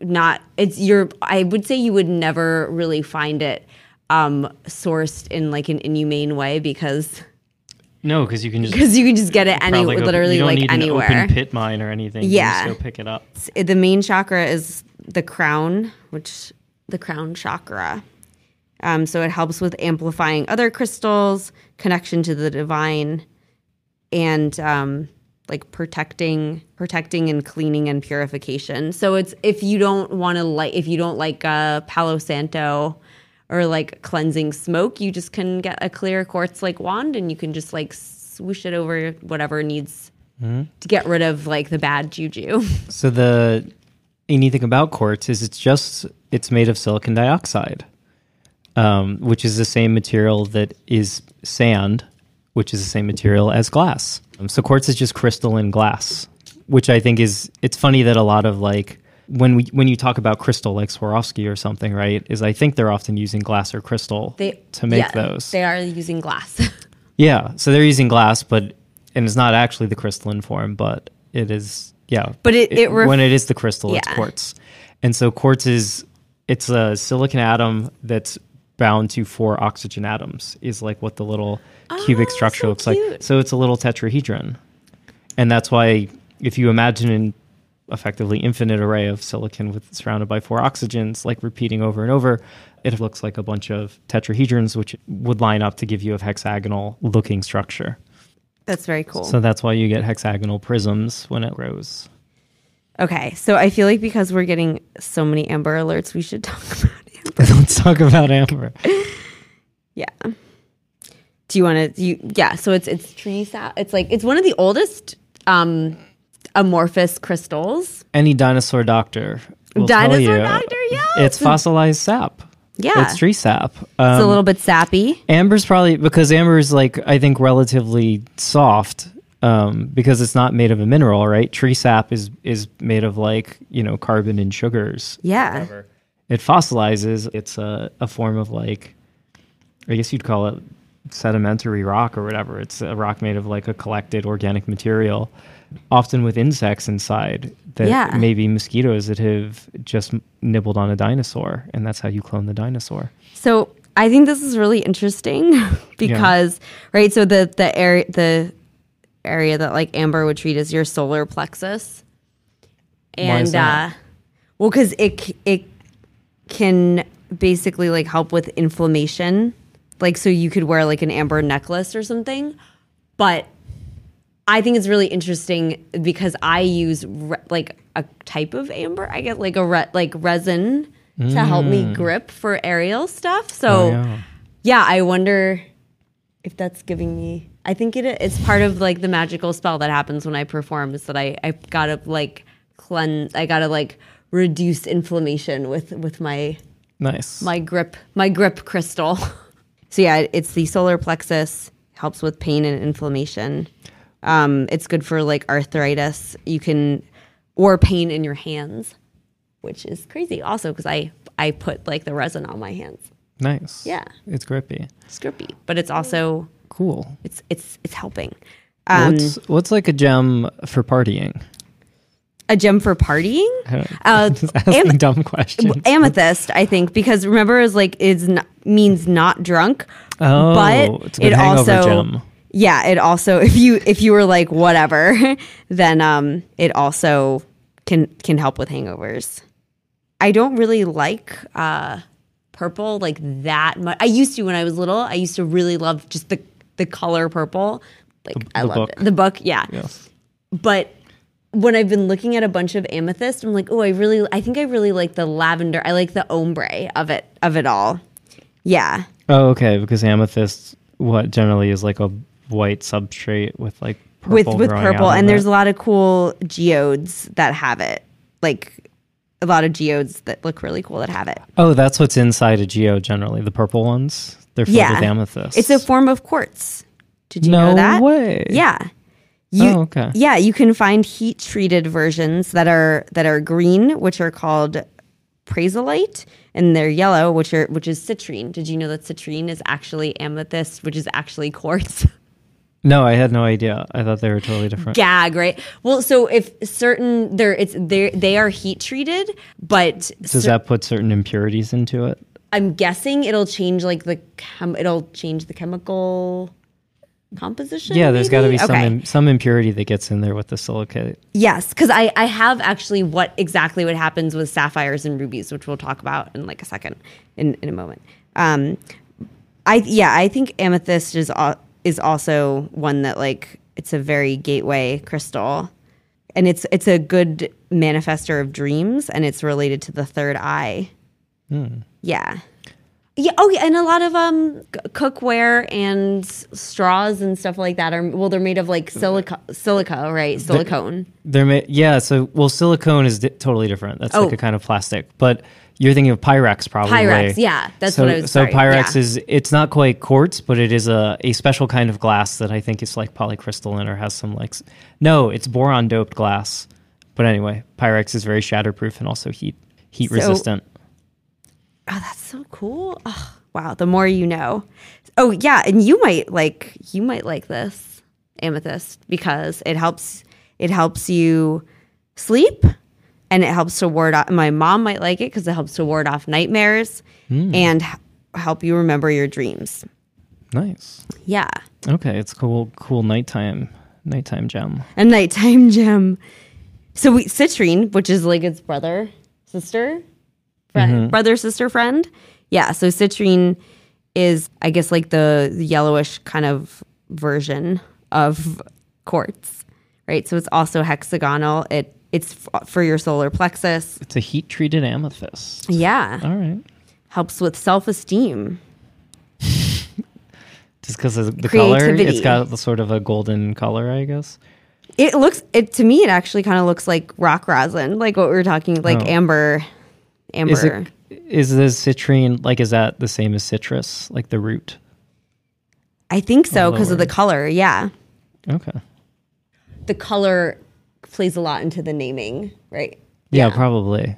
not it's your I would say you would never really find it um, sourced in like an inhumane way because No, because you can just because you can just get it any go- literally you don't like need anywhere. Pit mine or anything. You Yeah. just go pick it up. It's- the main chakra is the crown, which the crown chakra. Um, so it helps with amplifying other crystals, connection to the divine, and um, like protecting, protecting and cleaning and purification. So it's if you don't want to like, if you don't like uh, Palo Santo or like cleansing smoke, you just can get a clear quartz like wand and you can just like swoosh it over whatever needs to get rid of like the bad juju. So the neat thing about quartz is it's just it's made of silicon dioxide, um, which is the same material that is sand, which is the same material as glass. Um, so quartz is just crystalline glass, which I think is it's funny that a lot of like when we when you talk about crystal like Swarovski or something, right? Is I think they're often using glass or crystal They to make yeah, those. They are using glass. Yeah, so they're using glass, but and it's not actually the crystalline form, but it is. Yeah, But it- it ref- when it is the crystal, it's quartz, and so quartz is it's a silicon atom that's bound to four oxygen atoms. Is like what the little cubic Oh, structure so looks like. So it's a little tetrahedron, and that's why if you imagine effectively infinite array of silicon with surrounded by four oxygens, like repeating over and over, it looks like a bunch of tetrahedrons, which would line up to give you a hexagonal looking structure. That's very cool. So that's why you get hexagonal prisms when it grows. okay, so I feel like because we're getting so many Amber alerts, we should talk about Amber. Let's talk about amber. Yeah. Do you want to? You yeah. So it's it's tree sap. It's like it's one of the oldest um amorphous crystals. Any dinosaur doctor. Will tell Dinosaur you doctor, yeah. It's fossilized sap. Yeah. It's tree sap. It's Um, a little bit sappy. Amber's probably because amber is like I think relatively soft um, because it's not made of a mineral, right? Tree sap is is made of like you know carbon and sugars. Yeah. It fossilizes. It's a, a form of like I guess you'd call it sedimentary rock or whatever. It's a rock made of like a collected organic material, often with insects inside that Yeah. maybe mosquitoes that have just nibbled on a dinosaur, and that's how you clone the dinosaur. So I think this is really interesting because right. So the the area the area that like Amber would treat is your solar plexus, and uh, well, because it it can basically like help with inflammation. Like so, you could wear like an amber necklace or something, but I think it's really interesting because I use re- like a type of amber. I get like a re- like resin to help me grip for aerial stuff. So Mm. Oh, yeah. yeah, I wonder if that's giving me. I think it it's part of like the magical spell that happens when I perform is that I I gotta like cleanse. I gotta like reduce inflammation with with my Nice. my grip my grip crystal. so yeah, it's the solar plexus helps with pain and inflammation. Um, it's good for like arthritis. You can or pain in your hands, which is crazy also because I I put like the resin on my hands. Nice. Yeah. It's grippy. It's grippy, but it's also Cool. it's it's it's helping. Um, what's what's like a gem for partying? a gem for partying? Uh, Just asking am- dumb questions. amethyst, I think, because remember, is like is not, means not drunk. Oh, but it's a good it also, gem. Yeah, it also if you if you were like whatever, then um, it also can can help with hangovers. I don't really like uh purple like that much. I used to when I was little. I used to really love just the the color purple. Like I the loved book. it. The book, yeah. Yes. But when I've been looking at a bunch of amethyst, I'm like, oh, I really, I think I really like the lavender. I like the ombre of it, of it all. Yeah, Oh, okay. Because amethyst, what generally is like a white substrate with like purple with with purple, out of and there's it. a lot of cool geodes that have it. Like a lot of geodes that look really cool that have it. oh, that's what's inside a geo. Generally, the purple ones they're filled yeah, with amethyst. It's a form of quartz. Did you No know that? way. Yeah. You, Oh, okay. Yeah, you can find heat treated versions that are that are green, which are called prasiolite, and they're yellow, which are which is citrine. Did you know that citrine is actually amethyst, which is actually quartz? no, I had no idea. I thought they were totally different. Gag, right? Well, so if certain they're it's they they are heat treated, but Does that put certain impurities into it? I'm guessing it'll change like the chem- it'll change the chemical composition. Yeah, there's got to be some Okay. im- some impurity that gets in there with the silicate. Yes, because I, I have actually what exactly what happens with sapphires and rubies, which we'll talk about in like a second, in, in a moment. Um, I yeah, I think amethyst is al- is also one that like it's a very gateway crystal, and it's it's a good manifester of dreams, and it's related to the third eye. Yeah. Yeah. Oh, yeah. And a lot of um c- cookware and straws and stuff like that are well, they're made of like silica, silica, right? Silicone. They're made yeah, so well silicone is di- totally different. That's Oh. like a kind of plastic. But you're thinking of Pyrex probably. Pyrex, yeah, that's so, what I was- thinking. So sorry, Pyrex yeah. is it's not quite quartz, but it is a, a special kind of glass that I think is like polycrystalline or has some like no, it's boron doped glass. But anyway, Pyrex is very shatterproof and also heat heat So- resistant. Oh, that's so cool. Oh, wow. The more you know. Oh, yeah. And you might like you might like this amethyst because it helps it helps you sleep and it helps to ward off my mom might like it because it helps to ward off nightmares hmm. and h- help you remember your dreams. Nice. Yeah. Okay, it's cool cool nighttime nighttime gem. A nighttime gem. So we citrine, which is like its brother, sister, friend, mm-hmm. brother, sister, friend. Yeah. So citrine is, I guess, like the yellowish kind of version of quartz, right? So it's also hexagonal. It it's f- for your solar plexus. It's a heat treated amethyst. Yeah, All right. helps with self esteem. Just because of the color, Creativity. it's got the sort of a golden color, I guess. It looks it to me. It actually kind of looks like rock rosin, like what we were talking, like Oh. amber, amber. Is it is the citrine like is that the same as citrus, like the root? I think so because of the color. Yeah. Okay. the color plays a lot into the naming, right? Yeah, probably.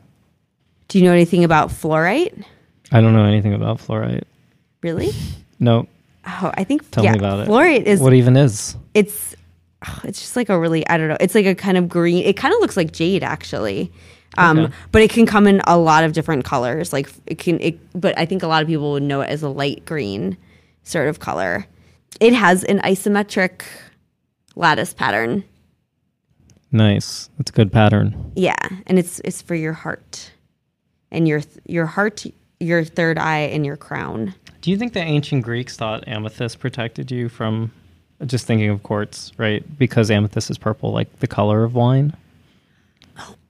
Do you know anything about fluorite? I don't know anything about fluorite. Really? No. Oh, I think Tell yeah, me about it. Fluorite is What even is? it's oh, it's just like a really I don't know. It's like a kind of green. It kind of looks like jade actually. Um, Okay. but it can come in a lot of different colors. Like it can it but I think a lot of people would know it as a light green sort of color. It has an isometric lattice pattern. Nice. That's a good pattern. Yeah, and it's it's for your heart. And your your heart, your third eye and your crown. Do you think the ancient Greeks thought amethyst protected you from just thinking of quartz, right? Because amethyst is purple, like the color of wine?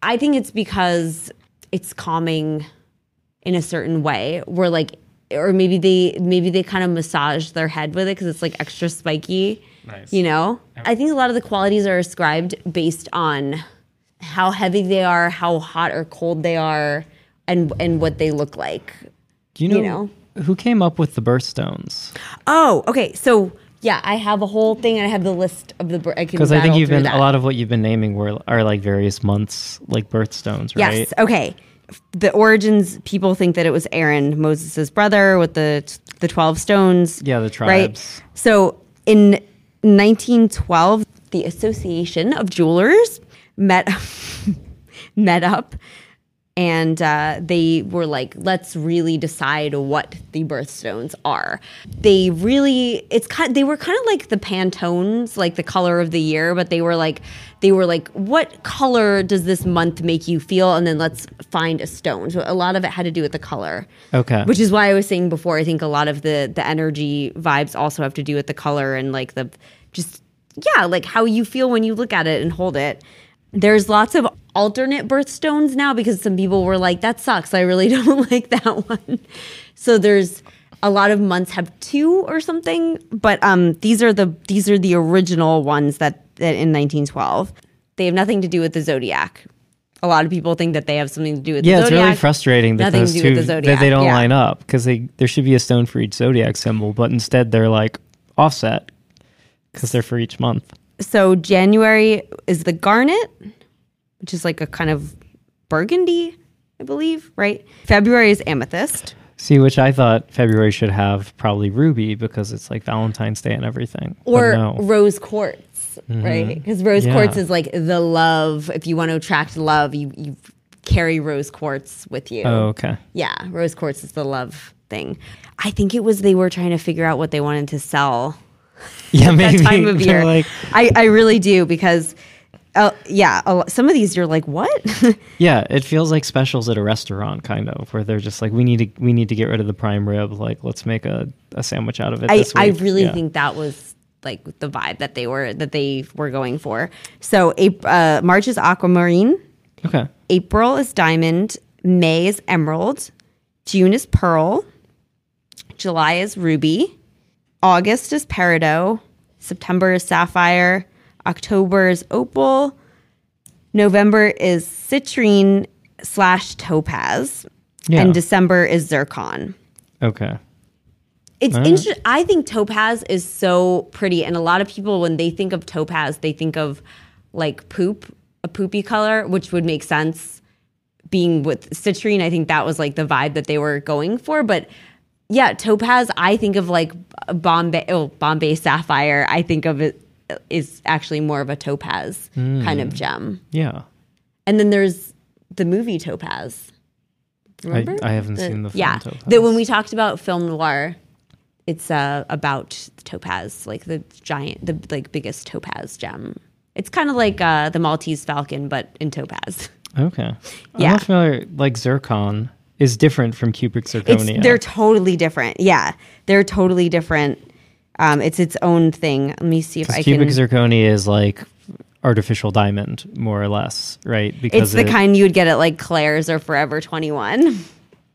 I think it's because it's calming in a certain way. Where like, or maybe they maybe they kind of massage their head with it because it's like extra spiky. Nice. You know, I think a lot of the qualities are ascribed based on how heavy they are, how hot or cold they are, and and what they look like. Do you know, You know. who came up with the birthstones? Oh, okay. So yeah, I have a whole thing, and I have the list of the. bir- I Because I think you've been that. a lot of what you've been naming were are like various months, like birthstones, right? Yes. Okay. The origins. People think that it was Aaron, Moses' brother, with the the twelve stones. Yeah, the Right. tribes. So in 1912, the Association of Jewelers met met up, and uh, they were like, "Let's really decide what the birthstones are." They really, it's kind. They were kind of like the Pantones, like the color of the year, but they were like, they were like, "What color does this month make you feel?" And then let's find a stone. So a lot of it had to do with the color. Okay. Which is why I was saying before, I think a lot of the the energy vibes also have to do with the color and like the just yeah, like how you feel when you look at it and hold it. There's lots of alternate birthstones now because some people were like, that sucks. I really don't like that one. So there's a lot of months have two or something, but um these are the these are the original ones that, that in 1912. They have nothing to do with the zodiac. A lot of people think that they have something to do with yeah, the zodiac. Yeah, it's really frustrating that Nothing those two the that they don't yeah. line up because they there should be a stone for each zodiac symbol, but instead they're like offset because they're for each month. So January is the garnet, which is like a kind of burgundy, I believe, right? February is amethyst. See, which I thought February should have probably ruby because it's like Valentine's Day and everything. Or no. Mm-hmm. rose quartz, right? Because rose Yeah. quartz is like the love. If you want to attract love, you, you carry rose quartz with you. Oh, okay. Yeah, rose quartz is the love thing. I think it was they were trying to figure out what they wanted to sell Yeah, that maybe time of year. like I, I really do because, uh, yeah, lo- some of these you're like, what? Yeah, it feels like specials at a restaurant, kind of, where they're just like, we need to we need to get rid of the prime rib. Like, let's make a, a sandwich out of it. I, I really Yeah. think that was like the vibe that they were that they were going for. So April, uh, March is aquamarine, Okay. April is diamond, May is emerald, June is pearl, July is ruby, August is peridot, September is sapphire, October is opal, November is citrine slash topaz, Yeah. and December is zircon. Okay. It's interesting. I think topaz is so pretty, and a lot of people, when they think of topaz, they think of like poop, a poopy color, which would make sense. Being with citrine, I think that was like the vibe that they were going for. But yeah, topaz, I think of like Bombay, oh, Bombay sapphire. I think of it is actually more of a topaz kind of gem. Yeah. And then there's the movie Topaz. Remember? I haven't seen the film yeah. Topaz. The, when we talked about film noir, it's uh, about topaz, like the giant, the like biggest topaz gem. It's kind of like uh, the Maltese Falcon, but in topaz. Okay. Yeah. I'm not familiar. Like zircon is different from It's zirconia. they're totally different. Yeah, they're totally different. Um, it's its own thing. Let me see if I cupric can. Cubic zirconia is like artificial diamond, more or less, right? Because it's the it- kind you would get at like Claire's or Forever Twenty One.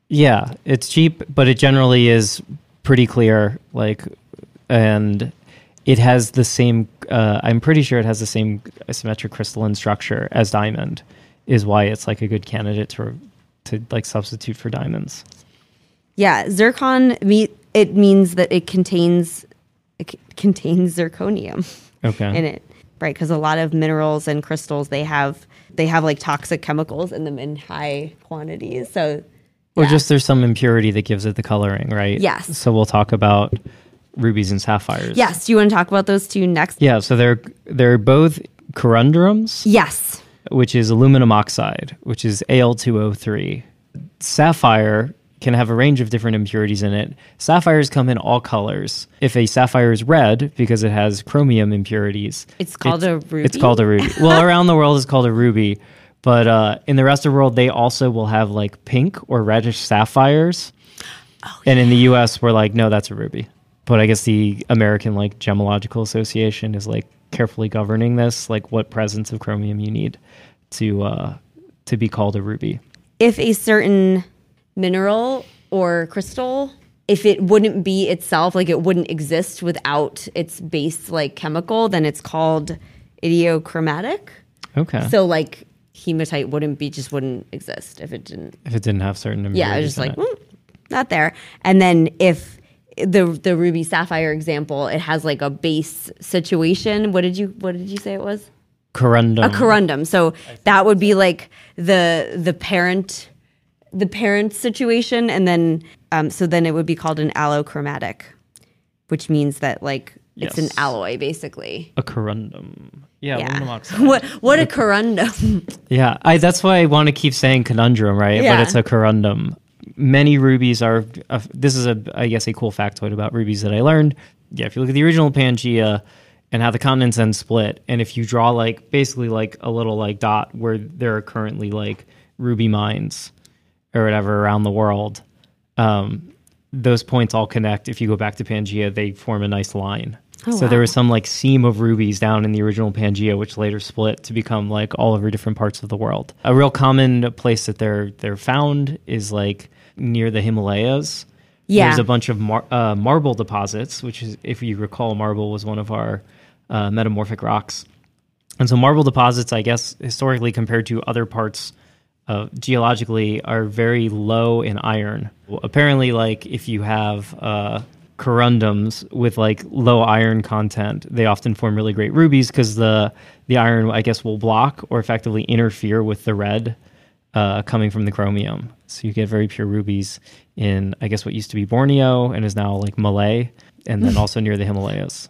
Yeah, it's cheap, but it generally is pretty clear. Like, and it has the same. Uh, I'm pretty sure it has the same symmetric crystalline structure as diamond. Is why it's like a good candidate to to like substitute for diamonds. Yeah, zircon. Me, it means that it contains it c- contains zirconium. Okay. in it right because a lot of minerals and crystals they have they have like toxic chemicals in them in high quantities so Or just there's some impurity that gives it the coloring, right? Yes. So we'll talk about rubies and sapphires. yes do you want to talk about those two next Yeah. So they're they're both corundrums. yes which is aluminum oxide, which is Al2O3. Sapphire can have a range of different impurities in it. Sapphires come in all colors. If a sapphire is red because it has chromium impurities, It's called a ruby? It's called a ruby. well, around the world it's called a ruby, but uh, in the rest of the world they also will have like pink or reddish sapphires. Oh, and in the U.S., we're like, no, that's a ruby. But I guess the American like Gemological Association is like carefully governing this, like what presence of chromium you need to uh, to be called a ruby. if a certain mineral or crystal if it wouldn't be itself like it wouldn't exist without its base like chemical then it's called idiochromatic Okay. so like hematite wouldn't be just wouldn't exist if it didn't if it didn't have certain yeah, just like. "Mm, not there. And then if the the ruby sapphire example, it has like a base situation. What did you What did you say it was? corundum. A corundum. So that would be like the the parent the parent situation, and then um, so then it would be called an allochromatic, which means that like it's an alloy basically. a corundum. Yeah, aluminum Yeah. oxide. what what a corundum. Yeah, I, that's why I want to keep saying conundrum, right? Yeah. But it's a corundum. Many rubies are. Uh, this is a, I guess, a cool factoid about rubies that I learned. Yeah, if you look at the original Pangea and how the continents then split, and if you draw like basically like a little like dot where there are currently like ruby mines or whatever around the world, um, those points all connect. If you go back to Pangea, they form a nice line. so there was some like seam of rubies down in the original Pangea, which later split to become like all over different parts of the world. A real common place that they're they're found is like near the Himalayas. Yeah. there's a bunch of mar- uh, marble deposits, which is, if you recall, marble was one of our uh, metamorphic rocks. And so marble deposits, I guess, historically compared to other parts uh, geologically, are very low in iron. Apparently, like if you have uh, corundums with like low iron content, they often form really great rubies because the the iron, I guess, will block or effectively interfere with the red uh, coming from the chromium. So you get very pure rubies in, I guess, what used to be Borneo and is now like Malay, and then also near the Himalayas.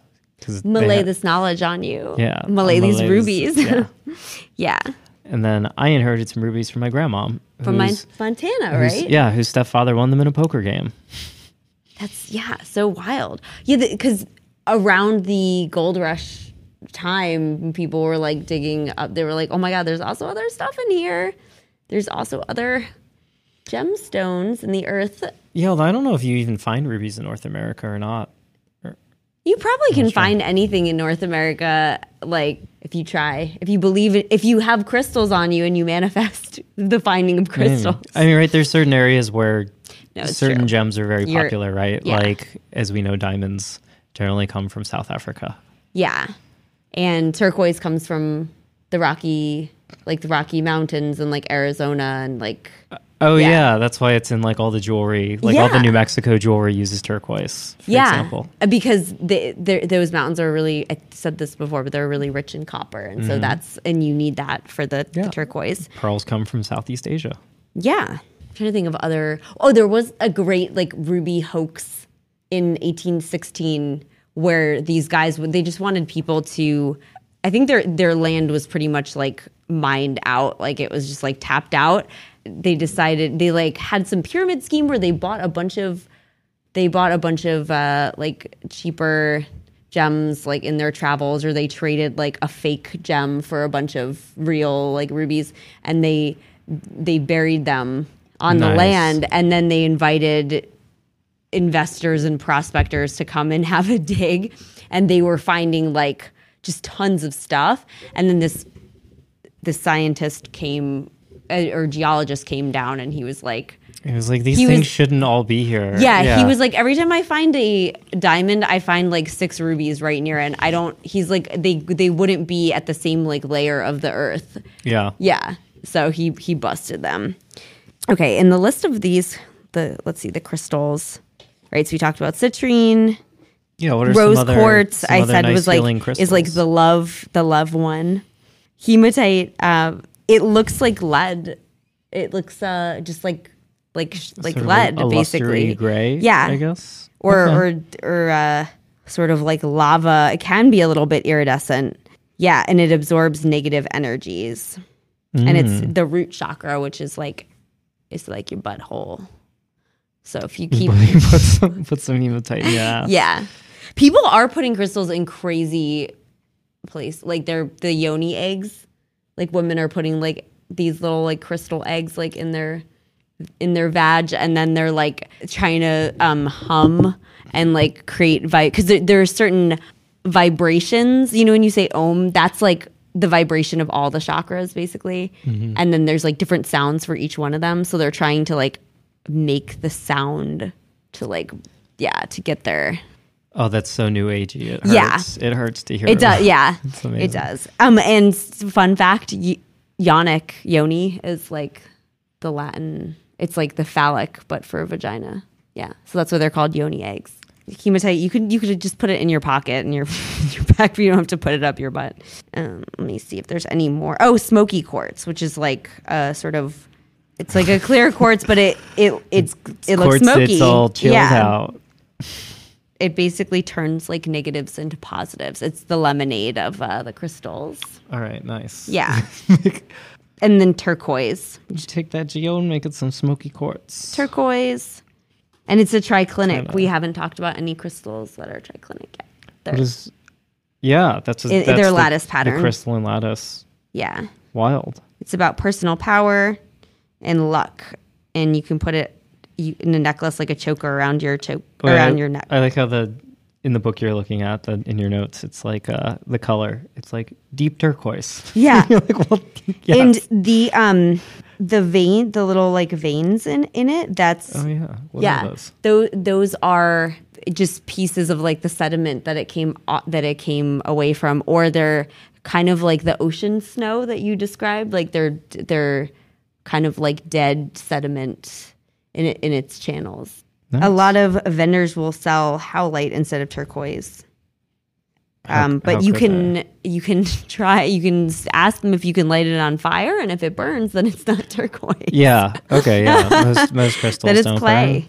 Malay have- this knowledge on you. Yeah, Malay these rubies. yeah. yeah. and then I inherited some rubies from my grandma. From my Montana, right? Yeah, whose stepfather won them in a poker game. That's yeah, so wild. Yeah, because around the gold rush time, people were like digging up. They were like, "Oh my god, there's also other stuff in here. There's also other gemstones in the earth." Yeah, although I don't know if you even find rubies in North America or not. You probably can find anything in North America, like if you try, if you believe it, if you have crystals on you and you manifest the finding of crystals. I mean, right? There's certain areas where No, certain true. gems are very You're- popular, right? yeah. Like as we know, diamonds generally come from South Africa. Yeah. And turquoise comes from the Rocky, like the Rocky Mountains and like Arizona and like, uh, Oh Yeah. yeah, that's why it's in like all the jewelry, like all the New Mexico jewelry uses turquoise. For yeah. example. Because they, they're- those mountains are really, I said this before, but they're really rich in copper. And so that's, and you need that for the, the Mm-hmm. Turquoise. Pearls come from Southeast Asia. Yeah. I'm trying to think of other, oh, there was a great like ruby hoax in 1816 where these guys would, they just wanted people to, I think their, their land was pretty much like mined out. Like it was just like tapped out. They decided they like had some pyramid scheme where they bought a bunch of, they bought a bunch of uh, like cheaper gems like in their travels or they traded like a fake gem for a bunch of real like rubies and they they buried them on the land and then they invited investors and prospectors to come and have a dig and they were finding like just tons of stuff and then this this scientist came or geologist came down and he was like It was like these He things was- shouldn't all be here. yeah, he was like every time I find a diamond, I find like six rubies right near it. And I don't. He's like they they wouldn't be at the same like layer of the earth. yeah. Yeah, so he he busted them. Okay, in the list of these, the let's see the crystals. Right, so we talked about citrine, Yeah. What are rose some other, quartz. some I said nice was like feeling is like the love the love one. Hematite. Uh, it looks like lead. It looks uh just like like like Sort lead a, a basically. gray. Yeah, I guess. or Okay. or or uh, sort of like lava. It can be a little bit iridescent. Yeah, and it absorbs negative energies. And it's Mm. the root chakra, which is like it's like your butthole. So if you keep put some put some hematite ass. yeah. People are putting crystals in crazy place. Like they're the yoni eggs. Like women are putting like these little like crystal eggs like in their in their vag and then they're like trying to um hum and like create vibe because there, there are certain vibrations you know when you say om that's like the vibration of all the chakras basically. And then there's like different sounds for each one of them. So they're trying to like make the sound to like yeah to get there Oh, that's so new agey. It hurts. Yeah. It hurts to hear. it does yeah it does um and fun fact y- yonic yoni is like the latin it's like the phallic but for vagina yeah so that's why they're called yoni eggs hematite you could you could just put it in your pocket and your, your back but you don't have to put it up your butt um, let me see if there's any more oh smoky quartz which is like a sort of it's like a clear quartz but it it it's it looks smoky It's all chilled out. it basically turns like negatives into positives. It's the lemonade of uh, the crystals. All right, nice. Yeah. and then turquoise. You take that geo and make it some smoky quartz. Turquoise. And it's a triclinic. We haven't talked about any crystals that are triclinic yet. They're- is? Yeah, that's a, In- that's their the- lattice pattern. The crystalline lattice. yeah. Wild. It's about personal power and luck. And you can put it you, in a necklace like a choker around your choke Wait, around I, your neck. I like how the in the book you're looking at, the in your notes, it's like uh the color. It's like deep turquoise. Yeah. Like, well, yes. And the um the vein, the little like veins in in it, that's oh yeah. What yeah are those? those those are just pieces of like the sediment that it came that it came away from or they're kind of like the ocean snow that you described like they're they're kind of like dead sediment in it, in its channels Nice. a lot of vendors will sell howlite instead of turquoise How- um, but you can they? you can try you can ask them if you can light it on fire and if it burns then it's not turquoise Yeah. Okay. Yeah. Most most crystals then it's clay burn.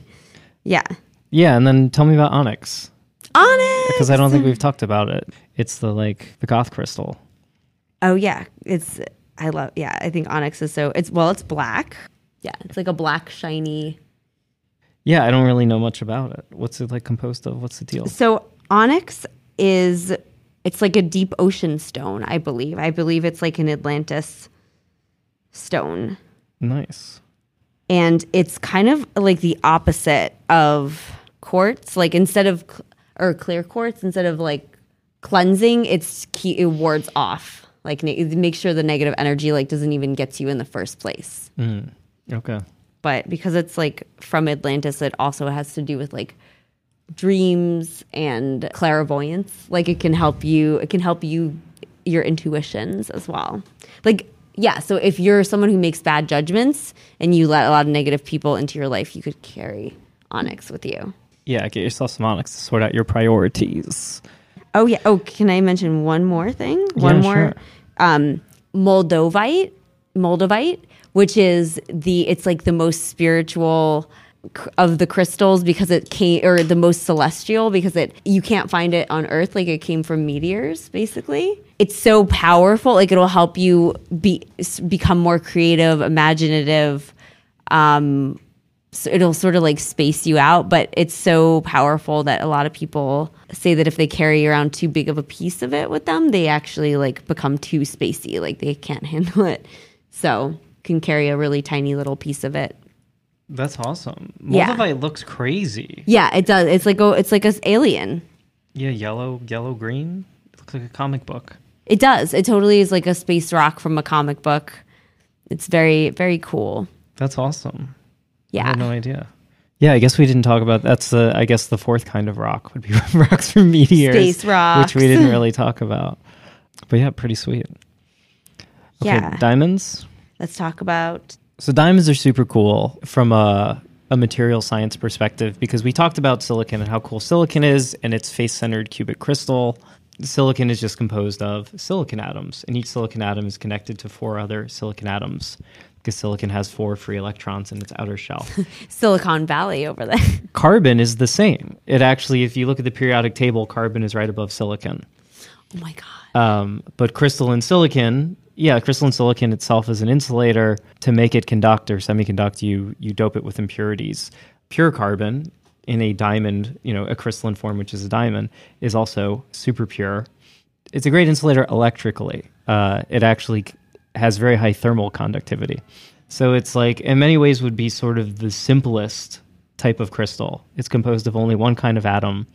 yeah Yeah, and then tell me about onyx onyx because I don't think we've talked about it. It's the like the goth crystal. Oh yeah, it's I love. Yeah, I think onyx is so. It's well, it's black. Yeah, it's like a black shiny. Yeah, I don't really know much about it. What's it like composed of? What's the deal? So onyx is it's like a deep ocean stone. I believe. I believe it's like an Atlantis stone, Nice. and it's kind of like the opposite of quartz. Like instead of or clear quartz, instead of like cleansing, it's key, it wards off. Like ne- it makes sure the negative energy like doesn't even get to you in the first place. Mm. Okay. but because it's like from Atlantis, it also has to do with like dreams and clairvoyance. Like it can help you, it can help you your intuitions as well. Like, yeah, so if you're someone who makes bad judgments and you let a lot of negative people into your life, you could carry onyx with you. Yeah, get yourself some onyx to sort out your priorities. Oh yeah. Oh, can I mention one more thing? One Yeah, more. sure. Um, Moldovite, Moldavite, which is the it's like the most spiritual of the crystals because it came or the most celestial because it you can't find it on Earth like it came from meteors basically. It's so powerful like it'll help you be become more creative, imaginative. Um, so it'll sort of like space you out, but it's so powerful that a lot of people say that if they carry around too big of a piece of it with them, they actually like become too spacey, like they can't handle it. So can carry a really tiny little piece of it. That's awesome. Yeah. Moldavite looks crazy. Yeah, it does. It's like a, it's like a alien. Yeah, yellow, yellow, green. It looks like a comic book. It does. It totally is like a space rock from a comic book. It's very very cool. That's awesome. I Yeah. had no idea. Yeah, I guess we didn't talk about that's the I guess the fourth kind of rock would be rocks from meteors, Space rocks. which we didn't really talk about. But yeah, pretty sweet. Okay, Yeah. diamonds. Let's talk about So diamonds are super cool from a a material science perspective because we talked about silicon and how cool silicon is and its face-centered cubic crystal. Silicon is just composed of silicon atoms, and each silicon atom is connected to four other silicon atoms because silicon has four free electrons in its outer shell. Silicon Valley over there. carbon is the same. It actually, if you look at the periodic table, carbon is right above silicon. oh my god. Um, but crystalline silicon, yeah, crystalline silicon itself is an insulator. To make it conduct or semiconduct, you you dope it with impurities. Pure carbon in a diamond, you know, a crystalline form, which is a diamond, is also super pure. It's a great insulator electrically. Uh, it actually has very high thermal conductivity. So it's like, in many ways, would be sort of the simplest type of crystal. It's composed of only one kind of atom,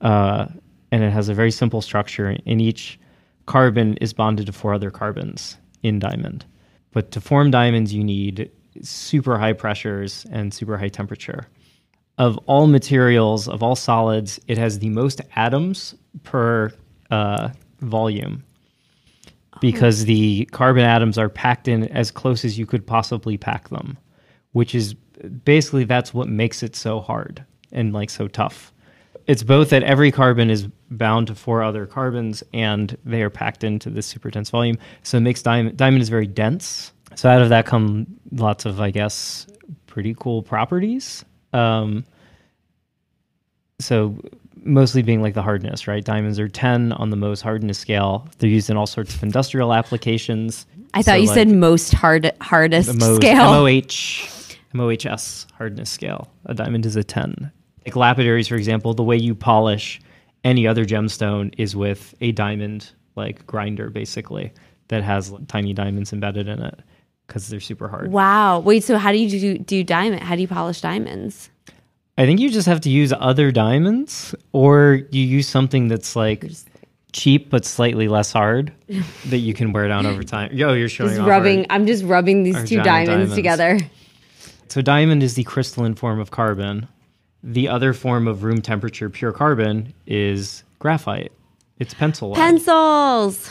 uh, and it has a very simple structure. In each carbon is bonded to four other carbons in diamond. But to form diamonds, you need super high pressures and super high temperature. Of all materials, of all solids, it has the most atoms per uh, volume because the carbon atoms are packed in as close as you could possibly pack them, which is basically that's what makes it so hard and like so tough. It's both that every carbon is bound to four other carbons and they are packed into this super dense volume. So it makes diamond diamond is very dense. So out of that come lots of I guess pretty cool properties. Um, so mostly being like the hardness, right? Diamonds are 10 on the Mohs hardness scale. They're used in all sorts of industrial applications. I thought So, you like, said most hard hardest the Mohs, scale. MOH, MOHS hardness scale. A diamond is a 10. Like lapidaries, for example, the way you polish any other gemstone is with a diamond like grinder, basically, that has tiny diamonds embedded in it because they're super hard. Wow. Wait, so how do you do, do diamond? How do you polish diamonds? I think you just have to use other diamonds, or you use something that's like cheap but slightly less hard that you can wear down over time. Yo, you're showing Just off rubbing. our- I'm just rubbing these two diamonds, diamonds. together. So diamond is the crystalline form of carbon. The other form of room temperature pure carbon is graphite. It's pencil. Pencils.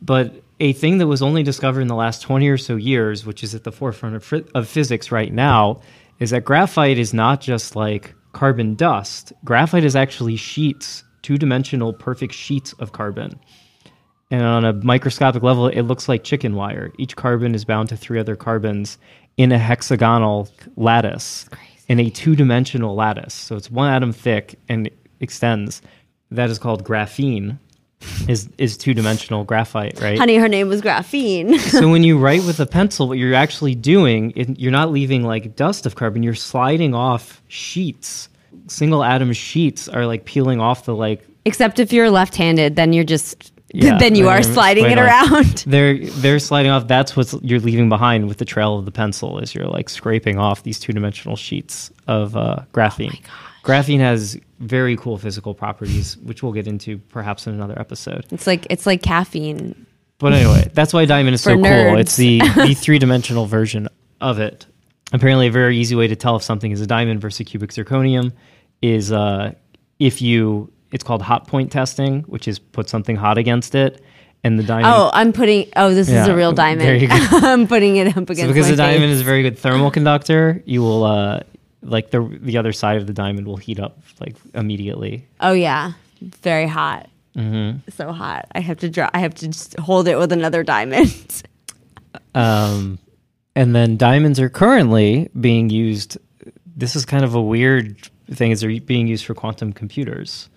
but a thing that was only discovered in the last 20 or so years, which is at the forefront of, of physics right now, is that graphite is not just like carbon dust. Graphite is actually sheets, two dimensional perfect sheets of carbon. And on a microscopic level, it looks like chicken wire. Each carbon is bound to three other carbons in a hexagonal lattice, in a two dimensional lattice. So it's one atom thick and extends. That is called graphene. is is two dimensional graphite, right? Honey, her name was Graphene. so when you write with a pencil, what you're actually doing, it, you're not leaving like dust of carbon. You're sliding off sheets. Single atom sheets are like peeling off the like. Except if you're left-handed, then you're just Yeah, then you are sliding it around. They're they're sliding off. That's what you're leaving behind with the trail of the pencil. Is you're like scraping off these two dimensional sheets of uh, graphene. graphene has very cool physical properties, which we'll get into perhaps in another episode. It's like it's like caffeine. But anyway, that's why diamond is so For cool. It's the, the three dimensional version of it. Apparently, a very easy way to tell if something is a diamond versus cubic zirconium is uh, if you, it's called hot point testing, which is put something hot against it, and the diamond. Oh, I'm putting. Oh, this is a real diamond. there you go. I'm putting it up against. so because my the diamond is a very good thermal conductor, you will, uh, like the the other side of the diamond will heat up like immediately. Oh yeah, very hot. Mm-hmm. So hot. I have to draw. I have to just hold it with another diamond. Um, and then diamonds are currently being used. This is kind of a weird thing. Is they're being used for quantum computers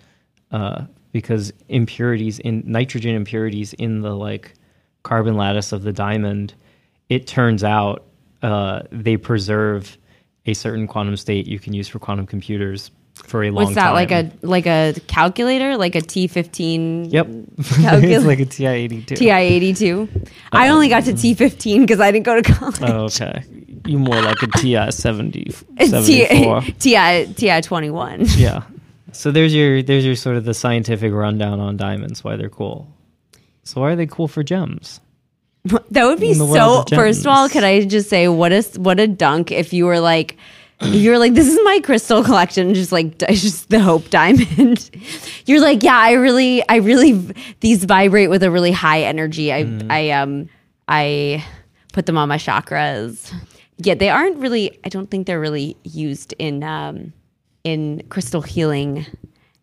uh, because impurities in nitrogen impurities in the like carbon lattice of the diamond. It turns out uh, they preserve a certain quantum state you can use for quantum computers for a long time. What's that time. like a like a calculator, like a T fifteen? Yep, it's like a TI eighty two. TI eighty two. I only got to T fifteen because I didn't go to college. Oh, okay. You more like a TI 70, 74. TI TI twenty one. yeah. So there's your there's your sort of the scientific rundown on diamonds, why they're cool. So why are they cool for gems? That would be In the world so. of First of all, could I just say what a what a dunk if you were like. You're like, this is my crystal collection, just like it's just the hope diamond. You're like, yeah, I really, I really, these vibrate with a really high energy. I, Mm-hmm. I, um, I put them on my chakras. Yeah, they aren't really. I don't think they're really used in, um, in crystal healing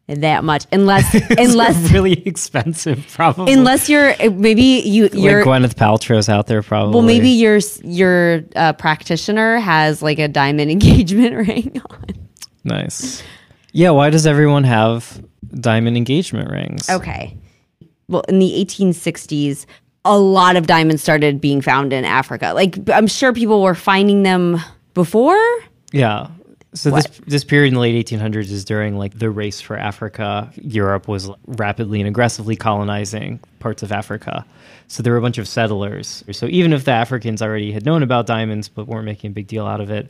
that much, unless, unless, really expensive, probably. unless you're maybe you, like you're Gwyneth Paltrow's out there, probably. well, maybe your your uh, practitioner has like a diamond engagement ring on. nice. Yeah. Why does everyone have diamond engagement rings? Okay. Well, in the 1860s, a lot of diamonds started being found in Africa. Like I'm sure people were finding them before. Yeah. So this this period in the late 1800s is during like the race for Africa. Europe was rapidly and aggressively colonizing parts of Africa. So there were a bunch of settlers. So even if the Africans already had known about diamonds but weren't making a big deal out of it,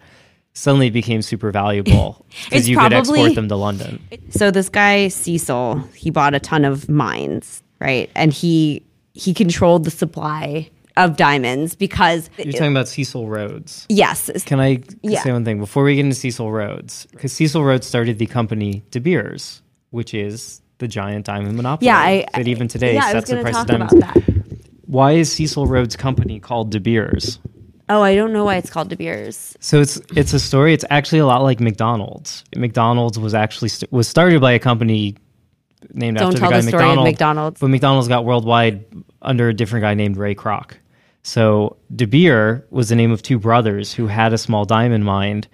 suddenly it became super valuable because you could export them to London. So this guy Cecil, he bought a ton of mines, right? And he he controlled the supply of diamonds because You're talking about Cecil Rhodes. yes, Can I Yeah. say one thing before we get into Cecil Rhodes? Because Cecil Rhodes started the company De Beers, which is the giant diamond monopoly yeah, I that even today yeah, sets the price of diamonds. about that. Why is Cecil Rhodes' company called De Beers? Oh, I don't know why it's called De Beers. So it's it's a story. It's actually a lot like McDonald's. McDonald's was actually st- was started by a company named Don't after the guy the McDonald, McDonald's. But McDonald's got worldwide under a different guy named Ray Kroc. So De Beer was the name of two brothers who had a small diamond mine,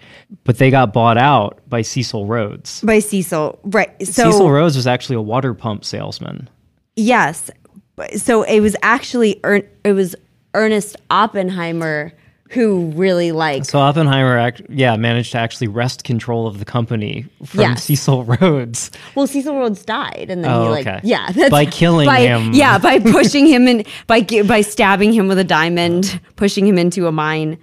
but they got bought out by Cecil Rhodes. By Cecil, right? So Cecil Rhodes was actually a water pump salesman. Yes. So it was actually it was Ernest Oppenheimer who really like So Oppenheimer, act- yeah, managed to actually wrest control of the company from Yes. Cecil Rhodes. well Cecil Rhodes died and then Oh, he like okay. yeah that's, By killing by- him. yeah by pushing him in by by stabbing him with a diamond pushing him into a mine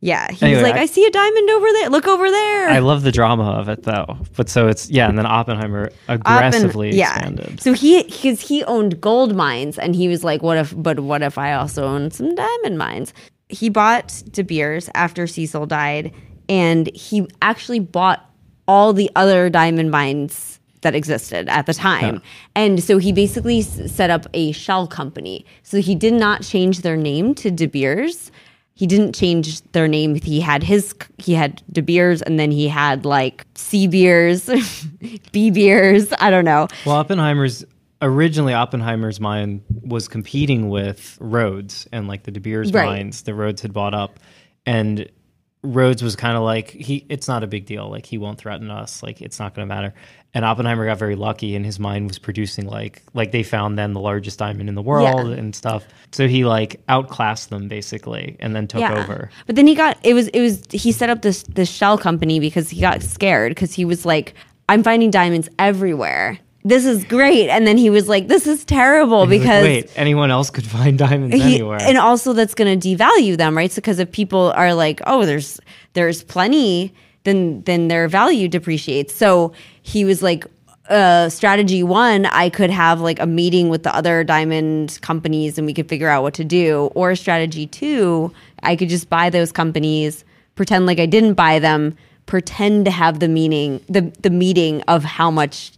yeah he Anyway, was like I- I, see a diamond over there look over there I love the drama of it though. But so it's yeah, and then Oppenheimer aggressively Oppen- yeah. expanded. So he because he owned gold mines and he was like, what if but what if I also own some diamond mines? He bought De Beers after Cecil died, and he actually bought all the other diamond mines that existed at the time. And so he basically s- set up a shell company. So he did not change their name to De Beers. He didn't change their name. He had his he had De Beers and then he had like C beers, B beers, I don't know. Well, Oppenheimer's originally Oppenheimer's mine was competing with Rhodes and like the De Beers Right. mines that Rhodes had bought up, and Rhodes was kind of like he it's not a big deal. Like he won't threaten us. Like it's not going to matter. And Oppenheimer got very lucky and his mind was producing like like they found then the largest diamond in the world Yeah. and stuff. So he like outclassed them basically and then took over. But then he got it was it was he set up this this shell company because he got scared because he was like, I'm finding diamonds everywhere. This is great. And then he was like, This is terrible He's like, because wait anyone else could find diamonds he, anywhere and also that's going to devalue them, right? So because if people are like, oh, there's there's plenty, then then their value depreciates. So he was like, uh, strategy one, I could have like a meeting with the other diamond companies and we could figure out what to do. Or strategy two, I could just buy those companies, pretend like I didn't buy them, pretend to have the meaning the the meeting of how much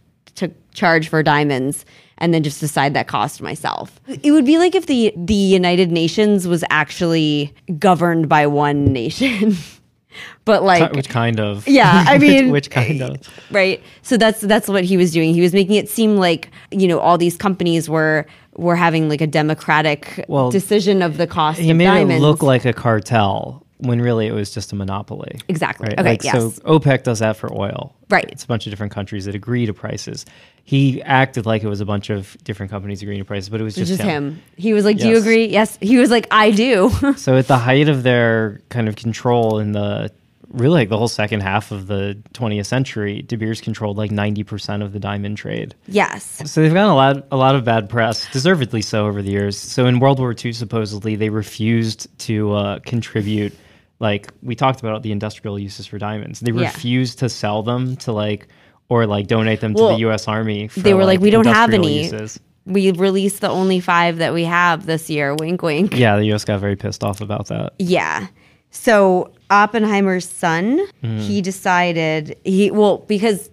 charge for diamonds and then just decide that cost myself. It would be like if the the United Nations was actually governed by one nation. but like which kind of yeah, I Which- mean which kind of right. So that's that's what he was doing. He was making it seem like, you know, all these companies were were having like a democratic Well, decision of the cost he of made diamonds. it look like a cartel when really it was just a monopoly. Exactly. Right? Okay, Like, So. OPEC does that for oil. Right. It's a bunch of different countries that agree to prices. He acted like it was a bunch of different companies agreeing to prices, but it was just, just him. He was like, "Do you agree?" Yes. He was like, "I do." So at the height of their kind of control in the really like the whole second half of the 20th century, De Beers controlled like 90% of the diamond trade. yes. So they've gotten a lot, a lot of bad press, deservedly so, over the years. So in World War II, supposedly they refused to uh, contribute. Like we talked about the industrial uses for diamonds, they Yeah. refused to sell them to like or like donate them to the U.S. Army. For, They were like, "We don't have any." Uses. We released the only 5 that we have this year. Wink wink. Yeah, the U.S. got very pissed off about that. Yeah. So Oppenheimer's son, Mm-hmm. he decided he well because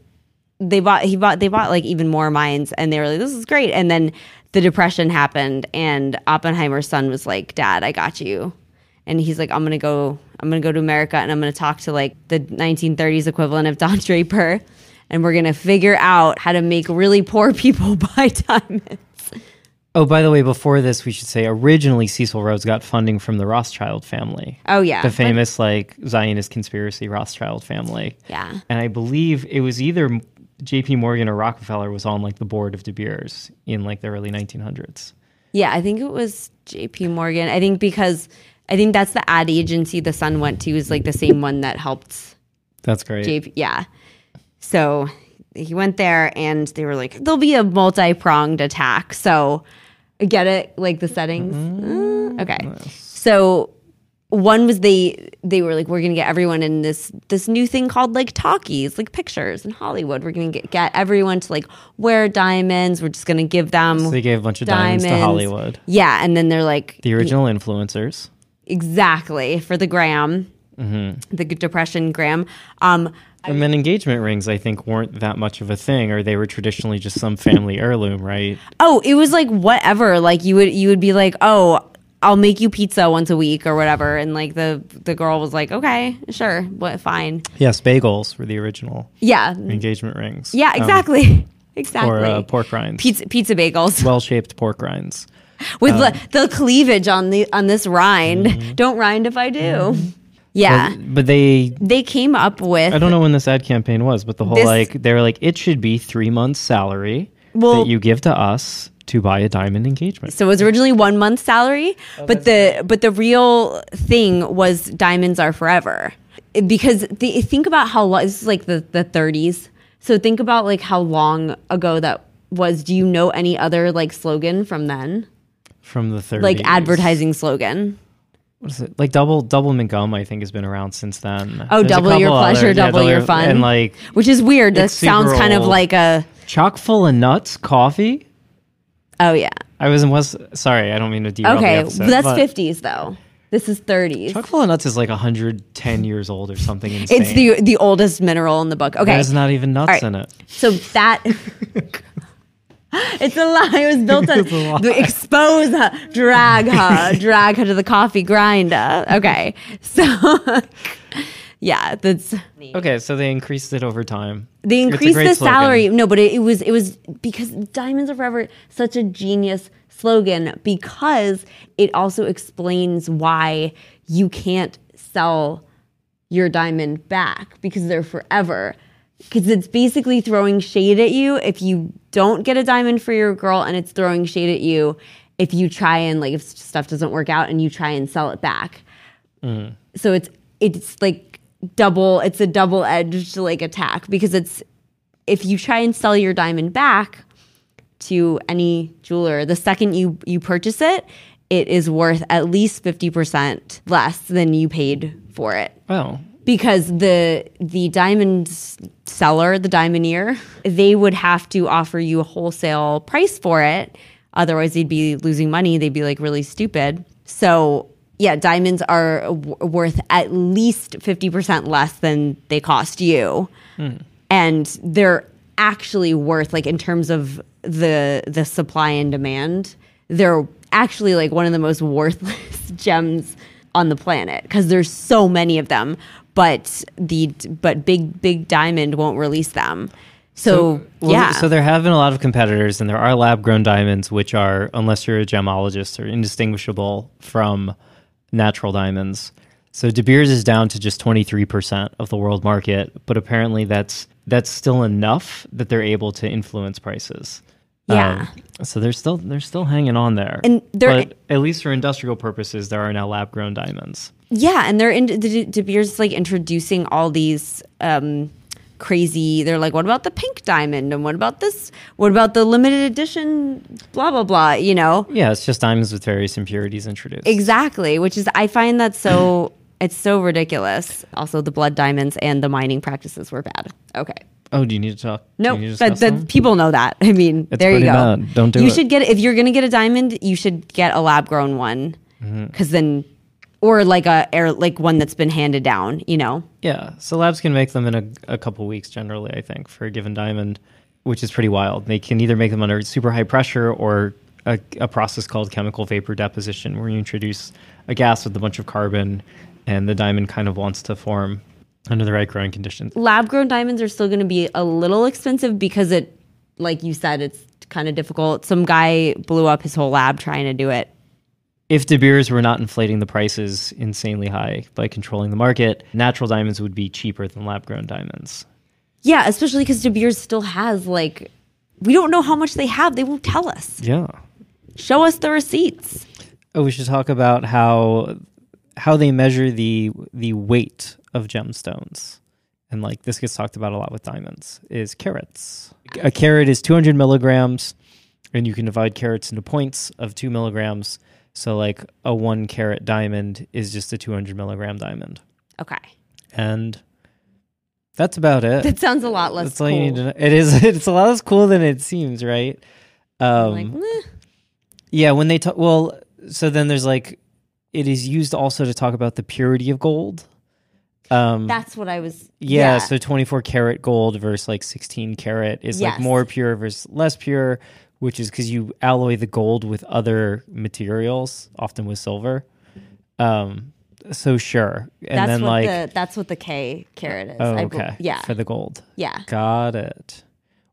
they bought he bought they bought like even more mines and they were like this is great and then the depression happened and Oppenheimer's son was like dad I got you and he's like I'm going to go I'm to go to America and I'm going to talk to like the 1930s equivalent of Don Draper and we're going to figure out how to make really poor people buy diamonds. Oh, by the way, before this, we should say originally Cecil Rhodes got funding from the Rothschild family. Oh yeah. the famous like Zionist conspiracy Rothschild family. Yeah. and I believe it was either J.P. Morgan or Rockefeller was on like the board of De Beers in like the early 1900s. Yeah, I think it was J.P. Morgan. I think because I think that's the ad agency the son went to is like the same one that helped That's great. JP. Yeah. So he went there and they were like, there'll be a multi pronged attack. So get it, like the settings. Uh, okay. So one was they they were like we're gonna get everyone in this this new thing called like talkies like pictures in hollywood we're gonna get, get everyone to like wear diamonds we're just gonna give them So they gave a bunch of diamonds, to Hollywood. yeah and then they're like The original influencers. Exactly for the gram Mm-hmm. the depression gram um And then engagement rings, I think, weren't that much of a thing, or they were traditionally just some family heirloom, right? oh it was like whatever like you would you would be like oh i'll make you pizza once a week or whatever and like the the girl was like okay sure what fine Yes, bagels were the original yeah engagement rings. yeah Um, exactly exactly or uh, pork rinds. pizza pizza bagels well-shaped pork rinds. With Um, the, the cleavage on the on this rind Mm-hmm. don't rind if i do yeah But, but they they came up with I don't know when this ad campaign was, but the whole This- like they were like it should be three months salary Well- that you give to us to buy a diamond engagement. So it was originally one month salary, Oh, but the but the real thing was diamonds are forever because the, think about how long this is like the the 30s. So think about like how long ago that was. Do you know any other like slogan from then? From the 30s. Like advertising slogan. What is it? Like double double mint gum I think has been around since then. Oh, There's double your pleasure, other- yeah, double your fun. And like Which is weird. That sounds kind of like a chock full of nuts coffee. oh yeah. I was in West sorry, I don't mean to derail the Okay, episode, that's 50s though. This is 30s. Chock full of nuts is like 110 years old or something insane. It's the the oldest mineral in the book. Okay. There's not even nuts right. in it. So that it's a lie. It was built on the expose her, drag her, drag her to the coffee grinder. Okay, so yeah, that's Okay, so they increased it over time. they increased great the slogan. salary. No, but it, it was it was because diamonds are forever such a genius slogan because it also explains why you can't sell your diamond back because they're forever. Because it's basically throwing shade at you if you don't get a diamond for your girl, and it's throwing shade at you if you try and like if stuff doesn't work out and you try and sell it back. Mm-hmm. So it's it's like double. It's a double edged like attack because it's if you try and sell your diamond back to any jeweler, the second you you purchase it, it is worth at least fifty percent less than you paid for it Oh, because the the diamond seller, the diamondier, they would have to offer you a wholesale price for it. Otherwise, they'd be losing money. They'd be like really stupid. So yeah, diamonds are w- worth at least fifty percent less than they cost you, hmm. and they're actually worth like in terms of the the supply and demand. They're actually like one of the most worthless gems on the planet because there's so many of them but the but big big diamond won't release them so, Well, yeah So there have been a lot of competitors, and there are lab grown diamonds, which are, unless you're a gemologist, are indistinguishable from natural diamonds. So De Beers is down to just 23% of the world market, but apparently that's that's still enough that they're able to influence prices. Yeah. Um, so they're still they're still hanging on there. And they're- but at least for industrial purposes, there are now lab grown diamonds. yeah and they're in De, De Beers like introducing all these um crazy they're like what about the pink diamond and what about this what about the limited edition blah blah blah you know Yeah, it's just diamonds with various impurities introduced. exactly which is i find that so it's so ridiculous also the blood diamonds and the mining practices were bad okay Oh, do you need to talk? No, you need to but, discuss them? people know that. I mean, It's there you go. bad. Don't do you it. You should get if you're gonna get a diamond, you should get a lab grown one, Mm-hmm. because then, or like a air like one that's been handed down. You know, Yeah, so labs can make them in a, a couple weeks generally, I think, for a given diamond, which is pretty wild. They can either make them under super high pressure or a, a process called chemical vapor deposition, where you introduce a gas with a bunch of carbon and the diamond kind of wants to form under the right growing conditions. lab grown diamonds are still gonna be a little expensive because it, like you said, it's kind of difficult. Some guy blew up his whole lab trying to do it. If De Beers were not inflating the prices insanely high by controlling the market, natural diamonds would be cheaper than lab grown diamonds. Yeah, especially because De Beers still has like, we don't know how much they have. They won't tell us. Yeah. Show us the receipts. Oh, we should talk about how how they measure the the weight of gemstones. And like this gets talked about a lot with diamonds is carats. A carat is 200 milligrams, and you can divide carats into points of two milligrams. So like a one carat diamond is just a 200 milligram diamond, Okay, and that's about it. that sounds a lot less. That's all cool. you need to know. It is. It's a lot less cool than it seems, right? Um, like, yeah, when they talk, well, so then there's like, it is used also to talk about the purity of gold. Um, That's what I was. yeah, so 24 karat gold versus like 16 karat is like more pure versus less pure, which is because you alloy the gold with other materials, often with silver. Um, so sure, and that's then what like, the that's what the K carat is. oh, okay, yeah. for the gold. yeah. Got it.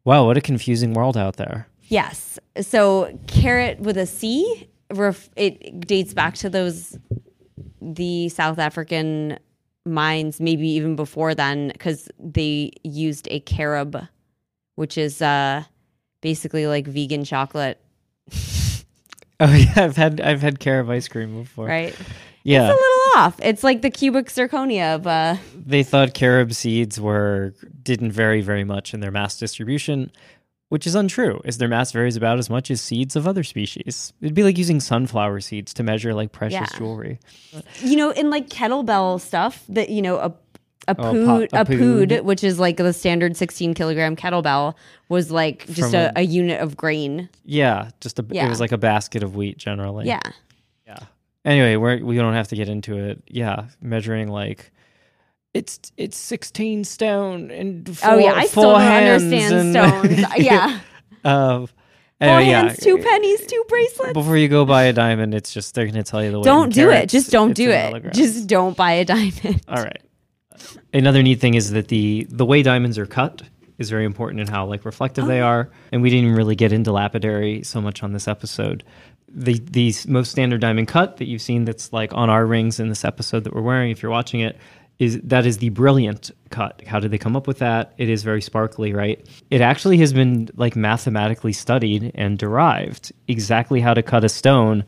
Wow, what a confusing world out there. Yes. So carat with a C, ref- it dates back to those the South African mines, maybe even before then, because they used a carob, which is uh, basically like vegan chocolate, Oh yeah, I've had I've had carob ice cream before. right? Yeah, It's a little off. It's like the cubic zirconia of uh, they thought carob seeds were didn't vary very much in their mass distribution, which is untrue. As their mass varies about as much as seeds of other species. It'd be like using sunflower seeds to measure like precious Yeah. jewelry. you know, in like kettlebell stuff that you know a a Oh, pood, po- a a pood, pood. which is like the standard 16 kilogram kettlebell, was like just a, a- a unit of grain. Yeah, just a, it was like a basket of wheat generally. Yeah, yeah. Anyway, we're, we don't have to get into it. Yeah, measuring like. It's it's sixteen stone and four, oh yeah, I still four don't understand and- stones. yeah, Uh, four anyway, yeah. hands, two pennies, two bracelets. Before you go buy a diamond, it's just they're going to tell you the way. don't do it. Just don't do it. Just don't buy a diamond. all right. Another neat thing is that the the way diamonds are cut is very important in how like reflective they are, and we didn't even really get into lapidary so much on this episode. The the most standard diamond cut that you've seen that's like on our rings in this episode that we're wearing, if you're watching it, is that is the brilliant cut. How did they come up with that? It is very sparkly, right? It actually has been like mathematically studied and derived exactly how to cut a stone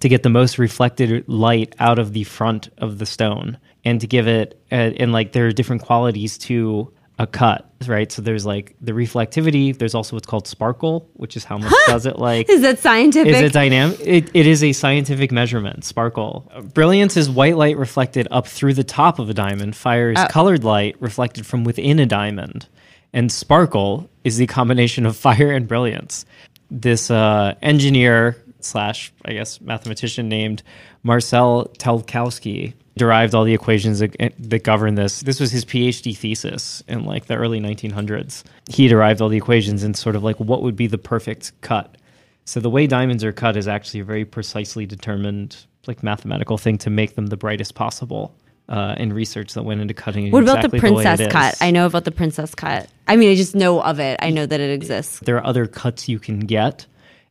to get the most reflected light out of the front of the stone and to give it uh, and like there are different qualities to a cut, right? So there's like the reflectivity. There's also what's called sparkle, which is how much does it like. Is that scientific? Is it dynamic? It, it is a scientific measurement. Sparkle. Brilliance is white light reflected up through the top of a diamond. Fire is colored light reflected from within a diamond. And sparkle is the combination of fire and brilliance. This uh, engineer slash, I guess, mathematician named Marcel Tolkowsky derived all the equations that, that govern this. This was his PhD thesis in like the early 1900s. He derived all the equations and sort of like what would be the perfect cut. So the way diamonds are cut is actually a very precisely determined, like mathematical thing to make them the brightest possible. Uh, and research that went into cutting. what about exactly the princess is. cut? I know about the princess cut. I mean, I just know of it. I know that it exists. there are other cuts you can get.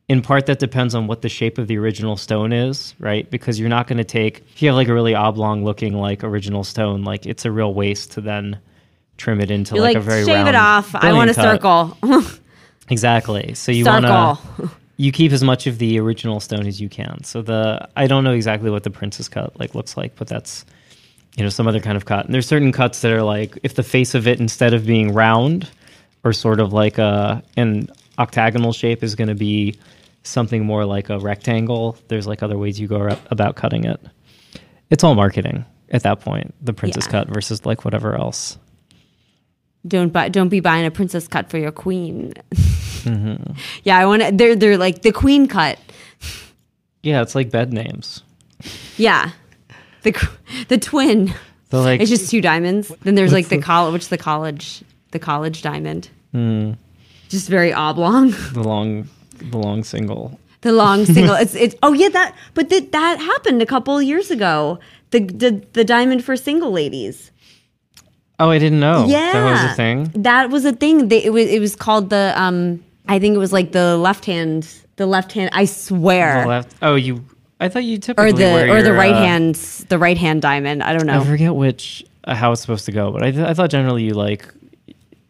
In part, that depends on what the shape of the original stone is, right? Because you're not going to take if you have like a really oblong looking like original stone, like it's a real waste to then trim it into like, like, a very round. shave round it off. I want a circle. Exactly. So you want to you keep as much of the original stone as you can. So the I don't know exactly what the princess cut like looks like, but that's you know some other kind of cut. And there's certain cuts that are like if the face of it instead of being round or sort of like a an octagonal shape is going to be something more like a rectangle. There's like other ways you go about cutting it. It's all marketing at that point. The princess Yeah. cut versus like whatever else. don't buy. Don't be buying a princess cut for your queen. Mm-hmm. Yeah, I want to. They're they're like the queen cut. Yeah, it's like bed names. Yeah, the the twin. So like It's just two diamonds. Then there's like the college, which the college, the college diamond. Hmm. Just very oblong. the long the long single. The long single. it's it's. Oh yeah, that. But that that happened a couple years ago. The the the diamond for single ladies. Oh, I didn't know. Yeah, That was a thing. That was a thing. They, it was it was called the um. I think it was like the left hand. The left hand. I swear. The left. Oh, you. I thought you typically or the or the right uh, hand. The right hand diamond. I don't know. I forget which uh, how it's supposed to go, but I, th- I thought generally you like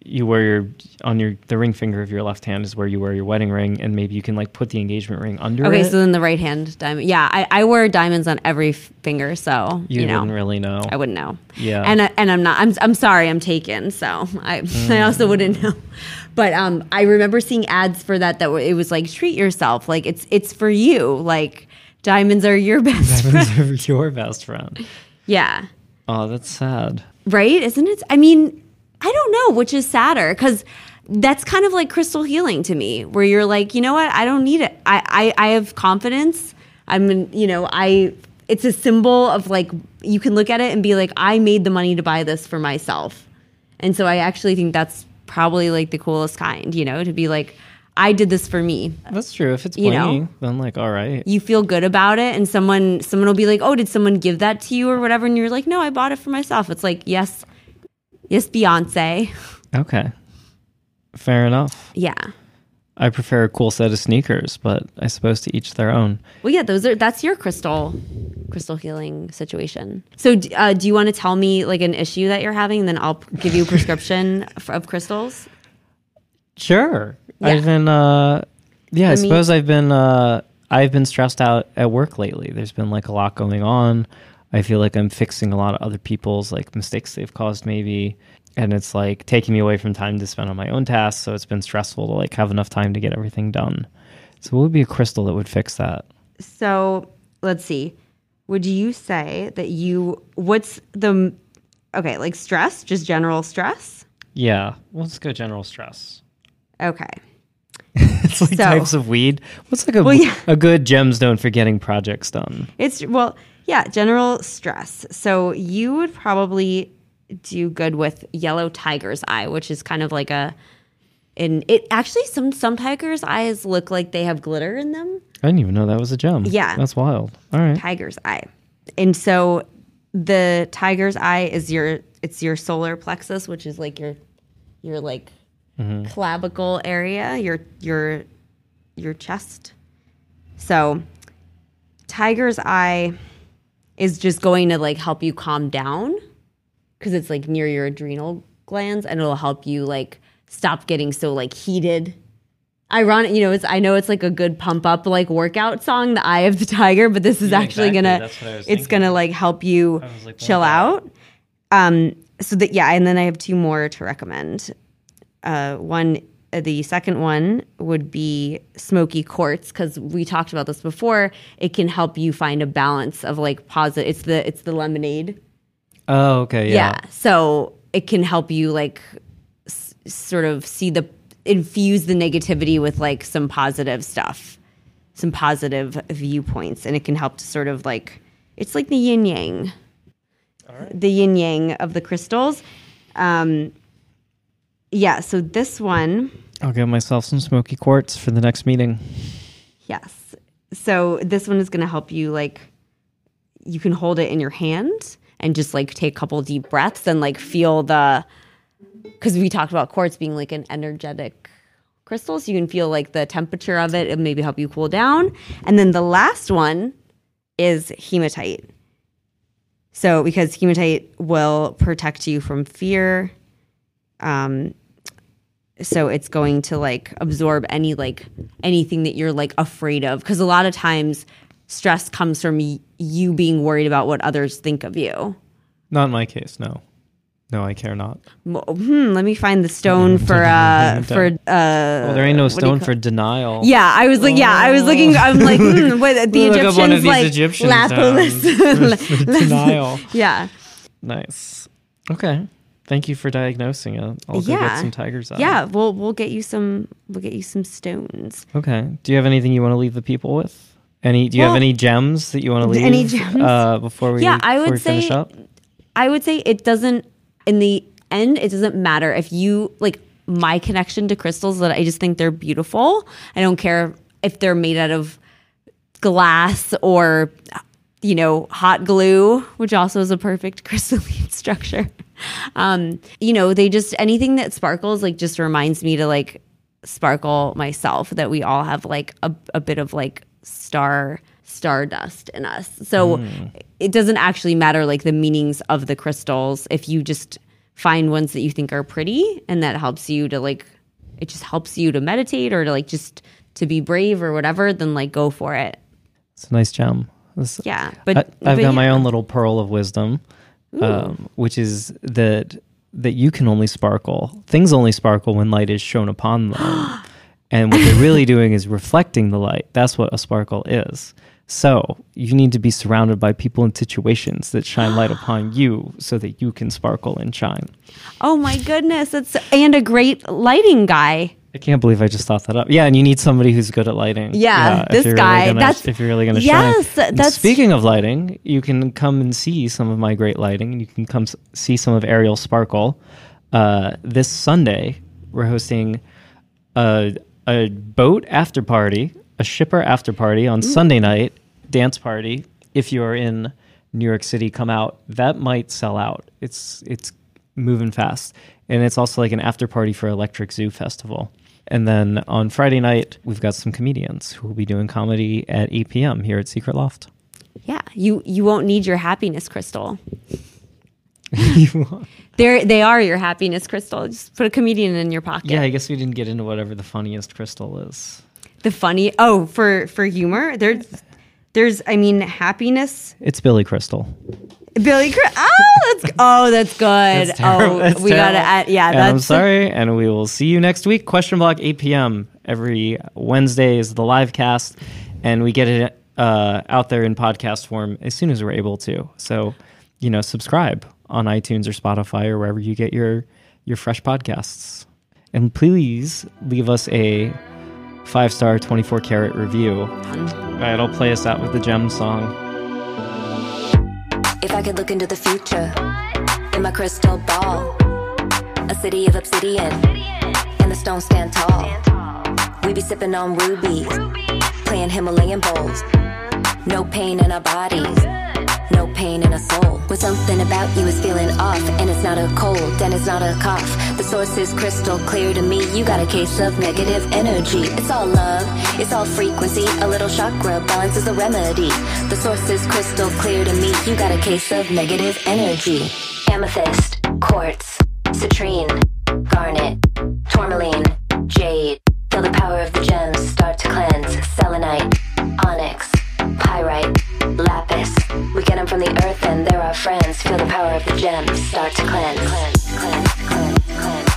you wear your on your the ring finger of your left hand is where you wear your wedding ring, and maybe you can like put the engagement ring under Okay, it. so then the right hand diamond. Yeah, I, I wear diamonds on every f- finger, so you, you, know. wouldn't really know. I wouldn't know. Yeah. And I- and I'm not. I'm I'm sorry. I'm taken. So I I also wouldn't know. But um, I remember seeing ads for that that it was like treat yourself. Like it's it's for you. Like diamonds are your best friend. Diamonds are your best friend. Yeah. Oh, that's sad. Right? Isn't it? I mean, I don't know which is sadder because that's kind of like crystal healing to me, where you're like, you know what? I don't need it. I I, I have confidence. I'm, you know, I. It's a symbol of like you can look at it and be like, I made the money to buy this for myself, and so I actually think that's probably like the coolest kind. You know, to be like, I did this for me. That's true. If it's You know? then like all right. You feel good about it, and someone someone will be like, "Oh, did someone give that to you or whatever?" And you're like, "No, I bought it for myself." It's like, yes, yes, Beyonce. Okay. Fair enough. Yeah. I prefer a cool set of sneakers, but I suppose to each their own. Well, yeah, those are that's your crystal crystal healing situation. So, uh, do you want to tell me like an issue that you're having, and then I'll give you a prescription f- of crystals? Sure. Yeah. I've been uh yeah, I, mean- suppose I've been uh I've been stressed out at work lately. There's been like a lot going on. I feel like I'm fixing a lot of other people's like mistakes they've caused maybe. And it's like taking me away from time to spend on my own tasks, so it's been stressful to like have enough time to get everything done. So what would be a crystal that would fix that? So, let's see. Would you say that you what's the okay like stress, just general stress? Yeah. Well, let's go general stress. Okay. It's like So- types of weed. What's like a, Well, yeah. a good gemstone for getting projects done? It's well, yeah, general stress. So you would probably do good with yellow tiger's eye, which is kind of like a and it actually some some tigers' eyes look like they have glitter in them. I didn't even know that was a gem. Yeah. That's wild. All right. Tiger's eye. And so the tiger's eye is your it's your solar plexus, which is like your your like mm-hmm. clavicle area, your your your chest. So tiger's eye is just going to like help you calm down because it's like near your adrenal glands and it'll help you like stop getting so like heated. Ironic, you know, it's I know it's like a good pump up like workout song, The Eye of the Tiger, but this is Yeah, actually exactly. gonna That's what I was it's thinking. gonna like help you like, chill out. Um so that yeah, and then I have two more to recommend. Uh one the second one would be smoky quartz because we talked about this before. It can help you find a balance of like positive. It's the it's the lemonade Oh, okay. yeah. Yeah. So it can help you like s- sort of see the infuse the negativity with like some positive stuff, some positive viewpoints, and it can help to sort of like it's like the yin yang, the yin yang of the crystals. Um, yeah. So this one, I'll get myself some smoky quartz for the next meeting. yes. So this one is going to help you like you can hold it in your hand and just like take a couple deep breaths and like feel the because we talked about quartz being like an energetic crystal so you can feel like the temperature of it and maybe help you cool down and then the last one is hematite so because hematite will protect you from fear um so it's going to like absorb any like anything that you're like afraid of because a lot of times stress comes from y- you being worried about what others think of you Not in my case. No. No, I care not. Hmm, let me find the stone for uh for uh Well, there ain't no what do you stone for denial. yeah, I was like, yeah, I was looking. I'm like, hmm, what, the Look up one of Egyptians like Egyptian lapis. denial. yeah, Nice. Okay. Thank you for diagnosing it. I'll go yeah, get some tiger's eye. Yeah, we'll we'll get you some. We'll get you some stones. Okay. Do you have anything you want to leave the people with? Any? Do you have any gems that you want to leave? any gems? Uh, before we Yeah, I would say- up. I would say it doesn't. In the end, it doesn't matter if you like my connection to crystals. That I just think they're beautiful. I don't care if they're made out of glass or you know hot glue, which also is a perfect crystalline structure. Um, you know, they just anything that sparkles like just reminds me to like sparkle myself. That we all have like a, a bit of like star stardust in us. So it doesn't actually matter like the meanings of the crystals if you just find ones that you think are pretty and that helps you to like it just helps you to meditate or to like just to be brave or whatever, then like go for it. It's a nice gem. This- Yeah. But I, I've but got my yeah. own little pearl of wisdom, um, which is that that you can only sparkle. Things only sparkle when light is shown upon them, and what they're really doing is reflecting the light. That's what a sparkle is. So you need to be surrounded by people and situations that shine light upon you, so that you can sparkle and shine. Oh my goodness, it's and a great lighting guy. I can't believe I just thought that up. Yeah, and you need somebody who's good at lighting. Yeah, if this guy, gonna- that's- if you're really going to Yes, shine. And that's- speaking of lighting. You can come and see some of my great lighting, and you can come see some of Ariel Sparkle. Uh, this Sunday, we're hosting a a boat after party, a shipper after party on Sunday night dance party. If you are in New York City, come out. That might sell out. It's it's moving fast, and it's also like an after party for Electric Zoo Festival. And then on Friday night, we've got some comedians who will be doing comedy at 8 p.m. here at Secret Loft. Yeah, you you won't need your happiness crystal. They're they are your happiness crystal. Just put a comedian in your pocket. yeah, I guess we didn't get into whatever the funniest crystal is. The funny oh for for humor there's there's I mean happiness It's Billy Crystal. Billy Cr- oh that's oh that's good oh That's we gotta terrible. add yeah And that's I'm sorry, and we will see you next week. Question block 8 p.m. every Wednesday is the live cast, and we get it uh, out there in podcast form as soon as we're able to. So, you know, subscribe on iTunes or Spotify or wherever you get your your fresh podcasts, and please leave us a five star 24 karat review. All right, I'll play us out with the gem song. If I could look into the future in my crystal ball, a city of obsidian, and the stones stand tall. We be sipping on rubies, playing Himalayan bowls. No pain in our bodies, no pain in a soul. When something about you is feeling off, and it's not a cold, and it's not a cough. The source is crystal clear to me. You got a case of negative energy. It's all love, it's all frequency. A little chakra balance is the remedy. The source is crystal clear to me. You got a case of negative energy. amethyst, quartz, citrine, garnet, tourmaline, jade. Feel the power of the gems start to cleanse. Selenite, onyx, pyrite, lapis. We get them from the earth and they're our friends. Feel the power of the gems start to cleanse. cleanse, cleanse, cleanse.